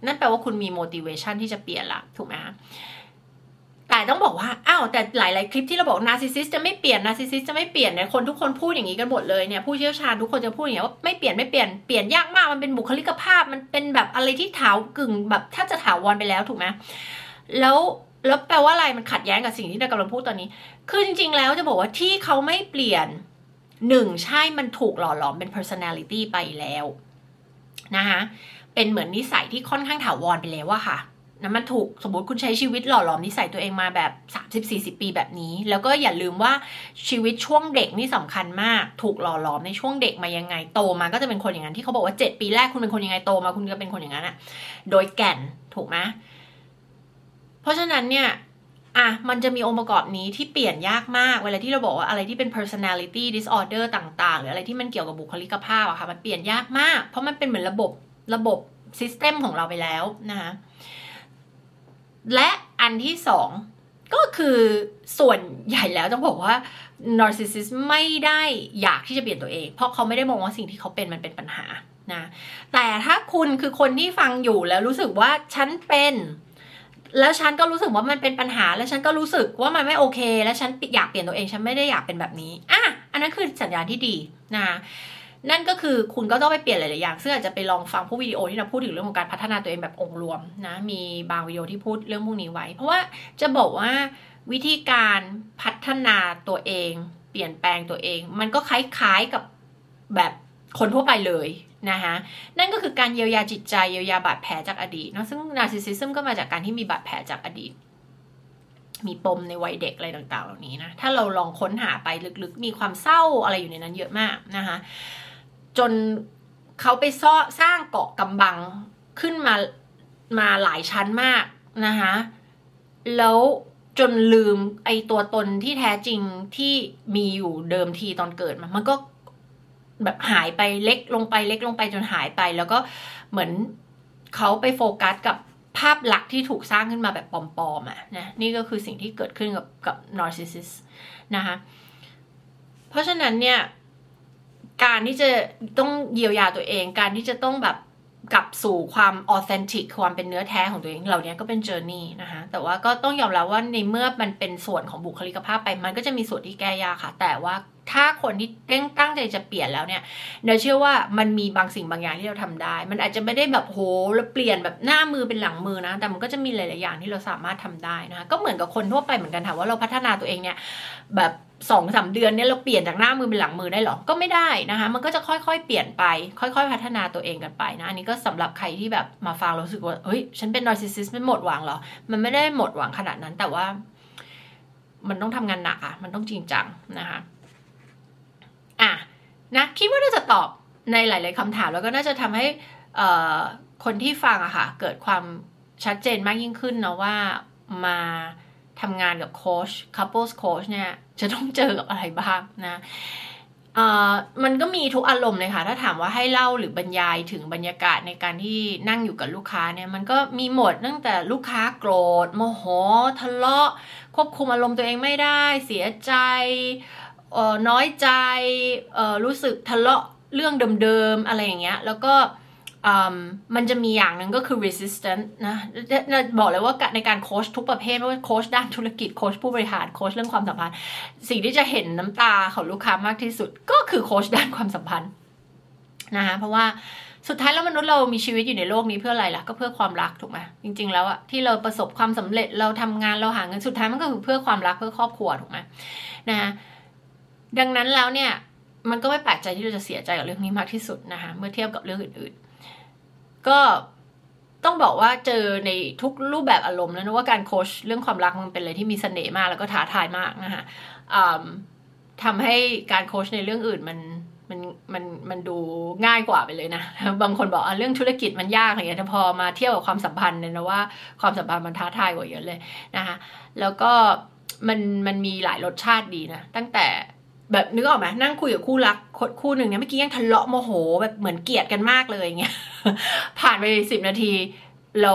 นั่นแปลว่าคุณมี motivation ที่จะเปลี่ยนละถูกไหมคะ แต่ต้องบอกว่า อ้าว แต่หลายๆ คลิปที่เราบอก narcissist จะไม่เปลี่ยน narcissist จะไม่เปลี่ยนเนี่ย คนทุกคนพูดอย่างนี้กันหมดเลยเนี่ย ผู้เชี่ยวชาญทุกคนจะพูดอย่างนี้ว่าไม่เปลี่ยนไม่เปลี่ยน เปลี่ยนยากมาก มันเป็นบุคลิกภาพ มันเป็นแบบอะไรที่ถาวกึ่งแบบถ้าจะถาวรไปแล้วถูกไหมแล้วแล้วแปลว่าอะไรมันขัดแย้งกับสิ่งที่เรากำลังพูดตอนนี้ คือจริง ๆ แล้วจะบอกว่าที่เขาไม่เปลี่ยนหนึ่งใช่มันถูกหล่อหลอมเป็น personality ไปแล้วนะคะเป็นเหมือนนิสัยที่ค่อนข้างถาวรไปแล้วอะค่ะ นะมันถูกสมมติคุณใช้ชีวิตหล่อหลอมนิสัยตัวเองมาแบบ 30-40 ปีแบบนี้ แล้วก็อย่าลืมว่าชีวิตช่วงเด็กนี่สำคัญมาก ถูกหล่อหลอมในช่วงเด็กมายังไงโตมาก็จะเป็นคนอย่างนั้นที่เขาบอกว่า 7 ปีแรกคุณเป็นคนยังไงโตมาคุณก็เป็นคนอย่างนั้นอะโดยแก่นถูกไหมเพราะฉะนั้นเนี่ยอะมันจะมีองค์ประกอบนี้ที่เปลี่ยนยากมาก เวลาที่เราบอกว่าอะไรที่เป็น personality disorder ต่างๆ หรืออะไรที่มันเกี่ยวกับบุคลิกภาพอะค่ะ มันเปลี่ยนยากมาก เพราะมันเป็นเหมือนระบบระบบซิสเต็มของเราไปแล้วนะคะ และอันที่สองก็คือส่วนใหญ่แล้วต้องบอกว่า narcissist ไม่ได้อยากที่จะเปลี่ยนตัวเอง เพราะเขาไม่ได้มองว่าสิ่งที่เขาเป็นมันเป็นปัญหานะแต่ถ้าคุณคือคนที่ฟังอยู่แล้วรู้สึกว่าฉันเป็น แล้วฉันก็รู้สึกว่ามันเป็นปัญหา แล้วฉันก็รู้สึกว่ามันไม่โอเค แล้วฉันอยากเปลี่ยนตัวเองฉันไม่ได้อยากเป็นแบบนี้อะอันนั้นคือสัญญาณที่ดีนะ นั่นก็คือคุณก็ต้องไปเปลี่ยนหลายๆอย่างซึ่งอาจจะไปลองฟังพวกวิดีโอที่เราพูดถึงเรื่องของการพัฒนาตัวเองแบบองค์รวมนะมีบางวิดีโอที่พูดเรื่องพวกนี้ไว้ เพราะว่าจะบอกว่าวิธีการพัฒนาตัวเอง เปลี่ยนแปลงตัวเอง มันก็คล้ายๆกับแบบคนทั่วไปเลยนะคะนั่นก็คือการเยียวยาจิตใจเยียวยาบาดแผลจากอดีตเนาะซึ่งนาร์ซิสซิซึมก็มาจากการที่มีบาดแผลจากอดีต มีปมในวัยเด็กอะไรต่างๆ เหล่านี้นะถ้าเราลองค้นหาไปลึกๆ มีความเศร้าอะไรอยู่ในนั้นเยอะมากนะคะ จนเขาไปซ้อสร้างเกาะกำบังขึ้นมามาหลายชั้นมากนะคะแล้วจนลืมไอตัวตนที่แท้จริงที่มีอยู่เดิมทีตอนเกิดมา มันก็แบบหายไปเล็กลงไปเล็กลงไปจนหายไป แล้วก็เหมือนเขาไปโฟกัสกับภาพลักษณ์ที่ถูกสร้างขึ้นมาแบบปลอมๆอะนะนี่ก็คือสิ่งที่เกิดขึ้นกับกับนอร์ซิสซิสนะคะเพราะฉะนั้นเนี่ย การที่จะต้องเยียวยาตัวเอง การที่จะต้องแบบกลับสู่ความออเทนติกความเป็นเนื้อแท้ของตัวเองเหล่านี้ก็เป็นเจอร์นี่นะคะแต่ว่าก็ต้องยอมรับว่าในเมื่อมันเป็นส่วนของบุคลิกภาพไป มันก็จะมีส่วนที่แก้ยากค่ะ แต่ว่าถ้าคนที่เร่งตั้งใจจะเปลี่ยนแล้วเนี่ยเนยเชื่อว่ามันมีบางสิ่งบางอย่างที่เราทำได้ มันอาจจะไม่ได้แบบโหแล้วเปลี่ยนแบบหน้ามือเป็นหลังมือนะ แต่มันก็จะมีหลาย ๆ อย่างที่เราสามารถทำได้นะคะก็เหมือนกับคนทั่วไปเหมือนกันถามว่าเราพัฒนาตัวเองเนี่ยแบบสองสาเดือนเนี่ยเราเปลี่ยนจากหน้ามือเป็นหลังมือได้หรอ ก็ไม่ได้นะคะ มันก็จะค่อยๆ เปลี่ยนไป ค่อยๆ พัฒนาตัวเองกันไปนะ อันนี้ก็สำหรับใครที่แบบมาฟังรู้สึกว่า เฮ้ย ฉันเป็นนอร์ซิสซิสไม่หมดหวังหรอ มันไม่ได้หมดหวังขนาดนั้น แต่ว่า มันต้องทำงานหนักอะมันต้องจริงจังนะคะ อะ นะ คิดว่าน่าจะตอบในหลาย ๆคำถาม แล้วก็น่าจะทำให้คนที่ฟังอะค่ะ เกิดความชัดเจนมากยิ่งขึ้นนะว่ามาทำงานกับโค้ช couples coach เนี่ย จะต้องเจอกับอะไรบ้างนะมันก็มีทุกอารมณ์เลยค่ะ ถ้าถามว่าให้เล่าหรือบรรยายถึงบรรยากาศในการที่นั่งอยู่กับลูกค้าเนี่ย มันก็มีหมดตั้งแต่ลูกค้าโกรธ โมโห ทะเลาะ ควบคุมอารมณ์ตัวเองไม่ได้ เสียใจน้อยใจรู้สึกทะเลาะเรื่องเดิมๆอะไรอย่างเงี้ย แล้วก็ มันจะมีอย่างหนึ่งก็คือ resistant นะบอกเลยว่าในการโค้ชทุกประเภทไม่ว่าโค้ชด้านธุรกิจโค้ชผู้บริหารโค้ชเรื่องความสัมพันธ์ สิ่งที่จะเห็นน้ำตาของลูกค้ามากที่สุด ก็คือโค้ชด้านความสัมพันธ์นะคะเพราะว่าสุดท้ายแล้วมนุษย์เรามีชีวิตอยู่ในโลกนี้เพื่ออะไรล่ะก็เพื่อความรักถูกไหมจริง ๆ แล้วอะที่เราประสบความสำเร็จเราทำงานเราหาเงินสุดท้ายมันก็คือเพื่อความรักเพื่อครอบครัวถูกไหมนะดังนั้นแล้วเนี่ยมันก็ไม่แปลกใจที่เราจะเสียใจกับเรื่องนี้มากที่สุดนะคะเมื่อเทียบกับเรื่องอื่น ก็ต้องบอกว่าเจอในทุกรูปแบบอารมณ์แล้วนะว่าการโคชเรื่องความรักมันเป็นอะไรที่มีเสน่ห์มากแล้วก็ท้าทายมากนะคะทำให้การโคชในเรื่องอื่นมันมันมันมันดูง่ายกว่าไปเลยนะ บางคนบอกอเรื่องธุรกิจมันยากอะไรเงี้ยแต่พอมาเทียบกับความสัมพันธ์เนี่ยนะว่าความสัมพันธ์มันท้าทายกว่าเยอะเลยนะคะแล้วก็มันมันมีหลายรสชาติดีนะ ตั้งแต่แบบนึกออกไหมนั่งคุยกับคู่รักคู่หนึ่งเนี่ยเมื่อกี้ยังทะเลาะโมโหแบบเหมือนเกลียดกันมากเลยเงี้ย ผ่านไปสิบนาทีเรา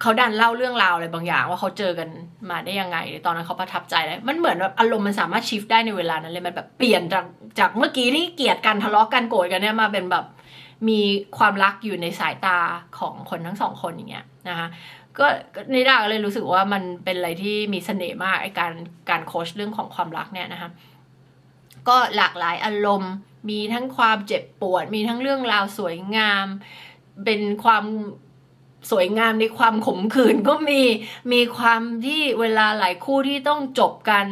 เขาดันเล่าเรื่องราวอะไรบางอย่าง ว่าเขาเจอกันมาได้ยังไงตอนนั้นเขาประทับใจเลยมันเหมือนแบบอารมณ์มันสามารถชิฟได้ในเวลานั้นเลยมันแบบเปลี่ยนจากจากเมื่อกี้ที่เกลียดกันทะเลาะกันโกรธกันเนี่ยมาเป็นแบบมีความรักอยู่ในสายตาของคนทั้งสองคนอย่างเงี้ยนะคะก็ในดาก็เลยรู้สึกว่ามันเป็นอะไรที่มีเสน่ห์มากไอการการโคชเรื่องของความรักเนี่ยนะคะก็หลากหลายอารมณ์ มีทั้งความเจ็บปวด มีทั้งเรื่องราวสวยงาม เป็นความสวยงามในความขมขื่นก็มีมีความที่เวลาหลายคู่ที่ต้องจบกัน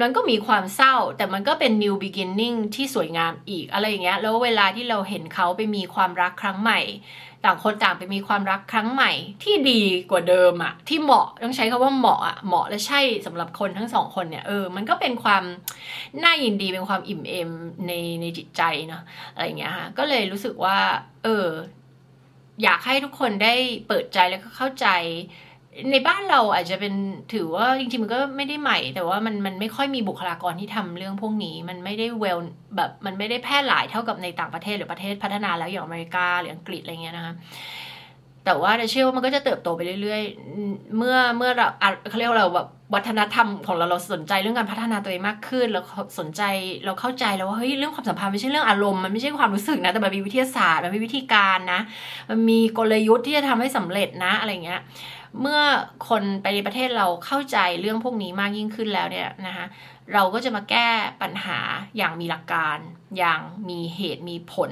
มันก็มีความเศร้า แต่มันก็เป็น new beginning ที่สวยงามอีกอะไรอย่างเงี้ยแล้วเวลาที่เราเห็นเขาไปมีความรักครั้งใหม่ ต่างคนต่างไปมีความรักครั้งใหม่ที่ดีกว่าเดิมอะที่เหมาะต้องใช้คาว่าเหมาะอะเหมาะและใช่สำหรับคนทั้งสองคนเนี่ยเออมันก็เป็นความน่ายินดีเป็นความอิ่มเอมในในจิตใจเนาะอะไรอย่างเงี้ยฮะก็เลยรู้สึกว่า เออ อยากให้ทุกคนได้เปิดใจแล้วก็เข้าใจ ในบ้านเราอาจจะเป็นถือว่าจริงๆมันก็ไม่ได้ใหม่ แต่ว่ามันมันไม่ค่อยมีบุคลากรที่ทำเรื่องพวกนี้ มันไม่ได้เวลแบบมันไม่ได้แพร่หลายเท่ากับในต่างประเทศหรือประเทศพัฒนาแล้วอย่างอเมริกาหรืออังกฤษอะไรเงี้ยนะคะแต่ว่าเชื่อว่ามันก็จะเติบโตไปเรื่อยๆ เมื่อเมื่อเราเขาเรียกว่าเราแบบวัฒนธรรมของเราเราสนใจเรื่องการพัฒนาตัวเองมากขึ้นเราสนใจเราเข้าใจแล้วว่าเฮ้ยเรื่องความสัมพันธ์ไม่ใช่เรื่องอารมณ์มันไม่ใช่ความรู้สึกนะแต่มันมีวิทยาศาสตร์มันมีวิธีการนะ มันมีกลยุทธ์ที่จะทำให้สำเร็จนะอะไรเงี้ย เมื่อคนไปในประเทศเราเข้าใจเรื่องพวกนี้มากยิ่งขึ้นแล้วเนี่ยนะคะเราก็จะมาแก้ปัญหาอย่างมีหลักการ อย่างมีเหตุมีผล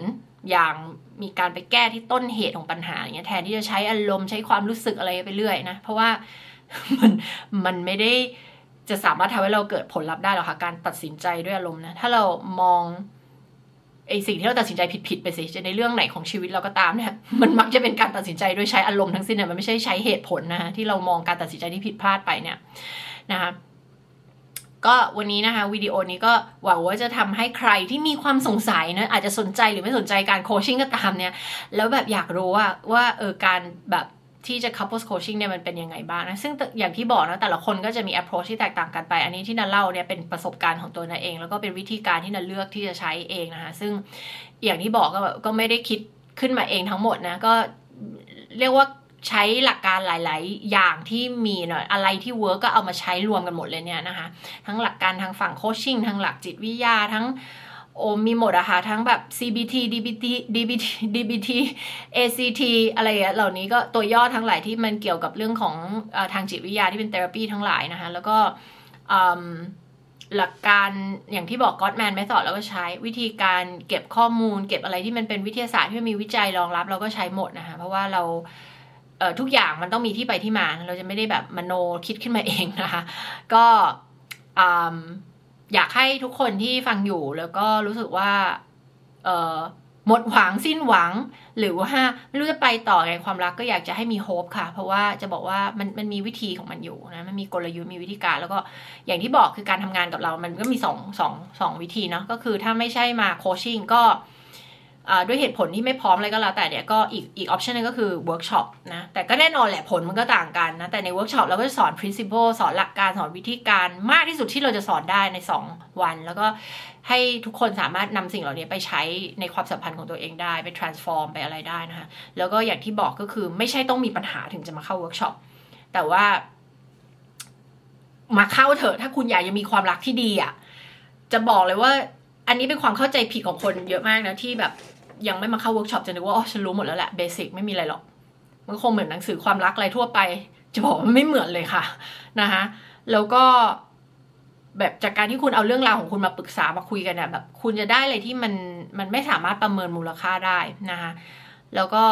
อย่างมีการไปแก้ที่ต้นเหตุของปัญหาอย่างเงี้ยแทนที่จะใช้อารมณ์ใช้ความรู้สึกอะไรไปเรื่อยนะเพราะว่ามันมันไม่ได้จะสามารถทำให้เราเกิดผลลัพธ์ได้หรอกค่ะการตัดสินใจด้วยอารมณ์นะถ้าเรามอง ไอสิ่งที่เราตัดสินใจผิดๆไปสิจะในเรื่องไหนของชีวิตเราก็ตามเนี่ยมันมักจะเป็นการตัดสินใจโดยใช้อารมณ์ทั้งสิ้นเนี่ยมันไม่ใช่ใช้เหตุผลนะฮะที่เรามองการตัดสินใจที่ผิดพลาดไปเนี่ยนะคะก็วันนี้นะคะวิดีโอนี้ก็หวังว่าจะทำให้ใครที่มีความสงสัยนะอาจจะสนใจหรือไม่สนใจการโคชชิ่งก็ตามเนี่ย แล้วแบบอยากรู้ว่าว่าเออการแบบ ที่จะ couples coaching เนี่ยมันเป็นยังไงบ้างนะ ซึ่งอย่างที่บอกนะแต่ละคนก็จะมี approach ที่แตกต่างกันไป อันนี้ที่นันเล่าเนี่ยเป็นประสบการณ์ของตัวนันเอง แล้วก็เป็นวิธีการที่นันเลือกที่จะใช้เองนะคะ ซึ่งอย่างที่บอกก็ก็ไม่ได้คิดขึ้นมาเองทั้งหมดนะ ก็เรียกว่าใช้หลักการหลาย ๆ อย่างที่มีหน่อยอะไรที่เวิร์กก็เอามาใช้รวมกันหมดเลยเนี่ยนะคะ ทั้งหลักการทางฝั่งโคชชิ่งทั้งหลักจิตวิทยาทั้ง โอ้มีหมดอะค่ะทั้งแบบ CBT DBT DBT DBT ACT อะไรเหล่านี้ก็ตัวย่อทั้งหลายที่มันเกี่ยวกับเรื่องของอทางจิตวิทยาที่เป็นเทอราปีทั้งหลายนะคะแล้วก็หลักการอย่างที่บอก Godman Method เราก็ใช้วิธีการเก็บข้อมูล เก็บอะไรที่มันเป็นวิทยาศาสตร์ที่มีวิจัยรองรับเราก็ใช้หมดนะคะเพราะว่าเราเทุกอย่างมันต้องมีที่ไปที่มา เราจะไม่ได้แบบมโนคิดขึ้นมาเองนะคะ ก็ อยากให้ทุกคนที่ฟังอยู่แล้วก็รู้สึกว่า เออหมดหวังสิ้นหวัง หรือว่าไม่รู้จะไปต่อในความรักก็อยากจะให้มี hope ค่ะ เพราะว่าจะบอกว่ามันมันมีวิธีของมันอยู่นะมันมีกลยุทธ์มีวิธีการ แล้วก็อย่างที่บอกคือการทำงานกับเรา มันก็มีสองสองสองวิธีเนาะก็คือถ้าไม่ใช่มา coaching ก็ ด้วยเหตุผลที่ไม่พร้อมอะไรก็แล้วแต่เนี่ยก็อีกอีก option นึงก็คือเวิร์กช็อปนะแต่ก็แน่นอนแหละผลมันก็ต่างกันนะแต่ในเวิร์กช็อปเราก็จะสอน principle สอนหลักการสอนวิธีการมากที่สุดที่เราจะสอนได้ใน 2 วัน แล้วก็ให้ทุกคนสามารถนำสิ่งเหล่านี้ไปใช้ในความสัมพันธ์ของตัวเองได้ไป transform ไปอะไรได้นะคะแล้วก็อย่างที่บอกก็คือไม่ใช่ต้องมีปัญหาถึงจะมาเข้าเวิร์กช็อปแต่ว่ามาเข้าเถอะถ้าคุณอยากจะมีความรักที่ดีอะจะบอกเลยว่าอันนี้เป็นความเข้าใจผิดของคนเยอะมากนะที่แบบ ยังไม่มาเข้าเวิร์กช็อปจะนึกว่าอ๋อฉันรู้หมดแล้วแหละ basic ไม่มีอะไรหรอก มันคงเหมือนหนังสือความรักอะไรทั่วไป จะบอกว่าไม่เหมือนเลยค่ะนะคะแล้วก็แบบจากการที่คุณเอาเรื่องราวของคุณมาปรึกษามาคุยกันเนี่ยแบบคุณจะได้อะไรที่มันมันไม่สามารถประเมินมูลค่าได้นะคะแล้วก็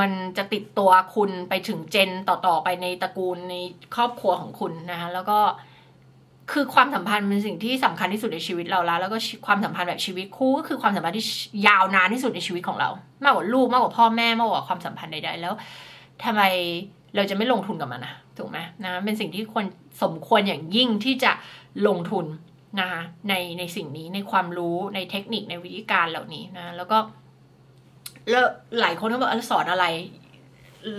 มันจะติดตัวคุณไปถึง gen ต่อๆไปในตระกูลในครอบครัวของคุณนะคะแล้วก็ คือความสัมพันธ์เป็นสิ่งที่สำคัญที่สุดในชีวิตเราแล้ว แล้วก็ความสัมพันธ์แบบชีวิตคู่ก็คือความสัมพันธ์ที่ยาวนานที่สุดในชีวิตของเรา มากกว่าลูกมากกว่าพ่อแม่มากกว่าความสัมพันธ์ใดๆแล้วทำไมเราจะไม่ลงทุนกับมันนะถูกไหมนะเป็นสิ่งที่ควรสมควรอย่างยิ่งที่จะลงทุนนะคะในในสิ่งนี้ในความรู้ในเทคนิคในวิธีการเหล่านี้นะแล้วก็แล้วหลายคนก็บอกสอนอะไร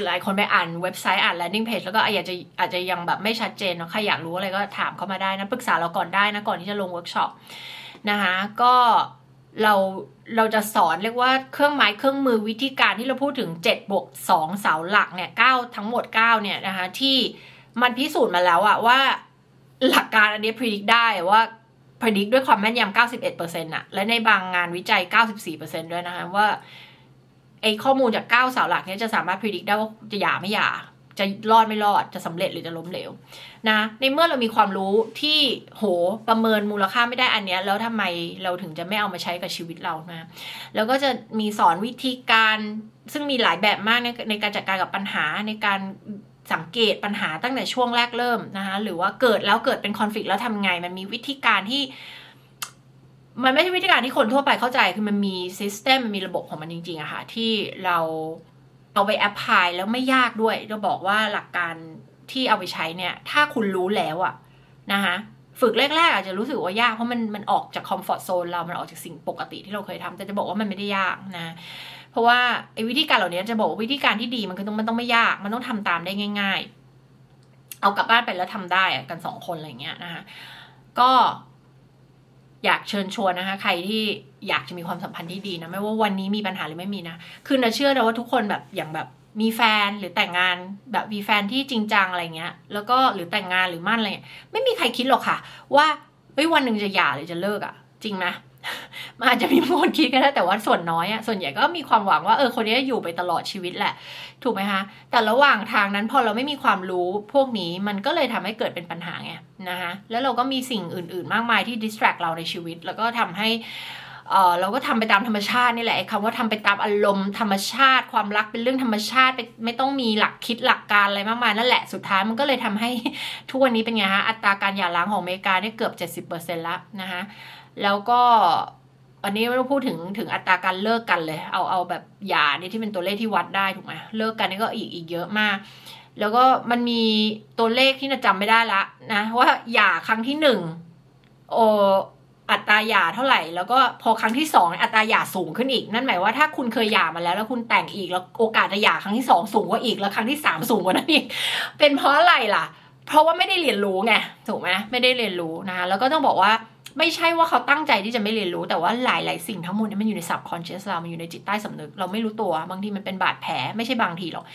หลายคนไปอ่านเว็บไซต์อ่าน landing page แล้วก็อาจจะอาจจะยังแบบไม่ชัดเจนเนาะใครอยากรู้อะไรก็ถามเข้ามาได้นะ ปรึกษาเราก่อนได้นะ ก่อนที่จะลงเวิร์กช็อปนะคะก็เราเราจะสอนเรียกว่าเครื่องไม้เครื่องมือวิธีการที่เราพูดถึง7บวก2เสาหลักเนี่ย9ทั้งหมด9เนี่ยนะคะที่มันพิสูจน์มาแล้วอะว่าหลักการอันนี้พิจิตได้ว่าพิจิตด้วยความแม่นยำ91%อะและในบางงานวิจัย 94%ด้วยนะคะว่า ไอ้ข้อมูลจาก9เสาหลักเนี้จะสามารถพิจิตได้ว่าจะหย่าไม่หย่าจะรอดไม่รอดจะสำเร็จหรือจะล้มเหลวนะในเมื่อเรามีความรู้ที่โหประเมินมูลค่าไม่ได้อันเนี้ยแล้วทำไมเราถึงจะไม่เอามาใช้กับชีวิตเรานะแล้วก็จะมีสอนวิธีการซึ่งมีหลายแบบมากในในการจัดการกับปัญหาในการสังเกตปัญหาตั้งแต่ช่วงแรกเริ่มนะคะหรือว่าเกิดแล้วเกิดเป็นคอนฟ lict แล้วทำไงมันมีวิธีการที่ มันไม่ใช่วิธีการที่คนทั่วไปเข้าใจ คือมันมีซิสเต็มมันมีระบบของมันจริงๆอะค่ะ ที่เราเอาไป apply แล้วไม่ยากด้วยจะบอกว่าหลักการที่เอาไปใช้เนี่ย ถ้าคุณรู้แล้วอะนะคะฝึกแรกๆอาจจะรู้สึกว่ายาก เพราะมันมันออกจาก comfort zone เรา มันออกจากสิ่งปกติที่เราเคยทำแต่จะบอกว่ามันไม่ได้ยากนะ เพราะว่าไอ้วิธีการเหล่านี้จะบอกว่าวิธีการที่ดีมันคือต้องมันต้องไม่ยาก มันต้องทำตามได้ง่าย ๆ เอากลับบ้านไปแล้วทำได้กันสองคนอะไรเงี้ยนะคะก็ อยากเชิญชวนนะคะ ใครที่อยากจะมีความสัมพันธ์ที่ดีนะ ไม่ว่าวันนี้มีปัญหาหรือไม่มีนะ คือนะเชื่อเลยว่าทุกคนแบบอย่างแบบมีแฟนหรือแต่งงานแบบมีแฟนที่จริงจังอะไรเงี้ย แล้วก็หรือแต่งงานหรือมั่นอะไรเงี้ยไม่มีใครคิดหรอกค่ะ ว่าเฮ้ยวันหนึ่งจะหย่าหรือจะเลิกอะ่ะ จริงไหม มันอาจจะมีคนคิดก็ได้แต่ว่าส่วนน้อยอะ่ะส่วนใหญ่ก็มีความหวังว่าเออคนนี้อยู่ไปตลอดชีวิตแหละ ถูกไหมคะแต่ระหว่างทางนั้นพอเราไม่มีความรู้พวกนี้มันก็เลยทำให้เกิดเป็นปัญหาไงนะคะแล้วเราก็มีสิ่งอื่น ๆ มากมายที่ดิสแทรกเราในชีวิต แล้วก็ทำให้เออเราก็ทำไปตามธรรมชาตินี่แหละคำว่าทำไปตามอารมณ์ธรรมชาติ ความรักเป็นเรื่องธรรมชาติไม่ต้องมีหลักคิดหลักการอะไรมากมายนั่นแหละสุดท้ายมันก็เลยทำให้ทุกวันนี้เป็นไงฮะอัตราการหย่าร้างของอเมริกาเนี่ยเกือบ 70%แล้วนะคะ แล้วก็อันนี้ไม่ต้องพูดถึงถึงอัตราการเลิกกันเลย เอาเอาแบบหย่านี่ที่เป็นตัวเลขที่วัดได้ถูกไหมเลิกกันนี่ก็อีกอีกเยอะมาก แล้วก็มันมีตัวเลขที่น่าจำไม่ได้ละนะว่าหย่าครั้งที่หนึ่งโออัตราหย่าเท่าไหร่ แล้วก็พอครั้งที่สองอัตราหย่าสูงขึ้นอีก นั่นหมายว่าถ้าคุณเคยหย่ามาแล้ว แล้วคุณแต่งอีกแล้วโอกาสจะหย่าครั้งที่สองสูงกว่าอีกแล้วครั้งที่สามสูงกว่านั้นอีกเป็นเพราะอะไรล่ะ เพราะว่าไม่ได้เรียนรู้ไงถูกไหมไม่ได้เรียนรู้นะแล้วก็ต้องบอกว่า ไม่ใช่ว่าเขาตั้งใจที่จะไม่เรียนรู้ แต่ว่าหลาย ๆ สิ่งทั้งหมดนี่มันอยู่ใน subconscious เรา มันอยู่ในจิตใต้สำนึก เราไม่รู้ตัว บางทีมันเป็นบาดแผล ไม่ใช่บางทีหรอก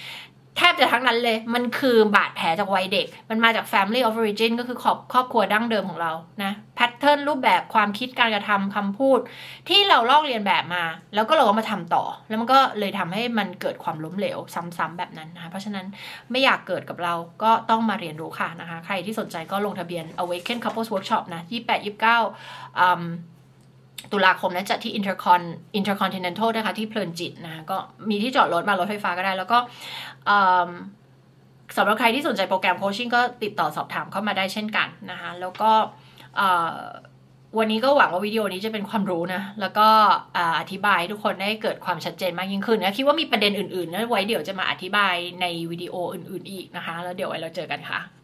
แทบจะทั้งนั้นเลย มันคือบาดแผลจากวัยเด็ก มันมาจาก family of origin ก็คือครอบครอบครัวดั้งเดิมของเรา นะแพทเทิร์นรูปแบบความคิดการกระทำคำพูด ที่เราลอกเรียนแบบมา แล้วก็เราก็มาทำต่อ แล้วมันก็เลยทำให้มันเกิดความล้มเหลวซ้ำๆแบบนั้นนะคะ เพราะฉะนั้นไม่อยากเกิดกับเราก็ต้องมาเรียนรู้ค่ะนะคะ ใครที่สนใจก็ลงทะเบียน awaken couples workshop นะ28 29ตุลาคมนะจัดที่ Intercon Intercontinental นะคะ ที่เพลินจิตนะก็มีที่จอดรถมารถไฟฟ้าก็ได้ แล้วก็ สำหรับใครที่สนใจโปรแกรมโคชชิ่งก็ติดต่อสอบถามเข้ามาได้เช่นกันนะคะแล้วก็วันนี้ก็หวังว่าวิดีโอนี้จะเป็นความรู้นะ แล้วก็อธิบายทุกคนได้เกิดความชัดเจนมากยิ่งขึ้นนะคิดว่ามีประเด็นอื่นๆนะไว้เดี๋ยวจะมาอธิบายในวิดีโออื่นๆอีกนะคะ แล้วเดี๋ยวไว้เราเจอกันค่ะ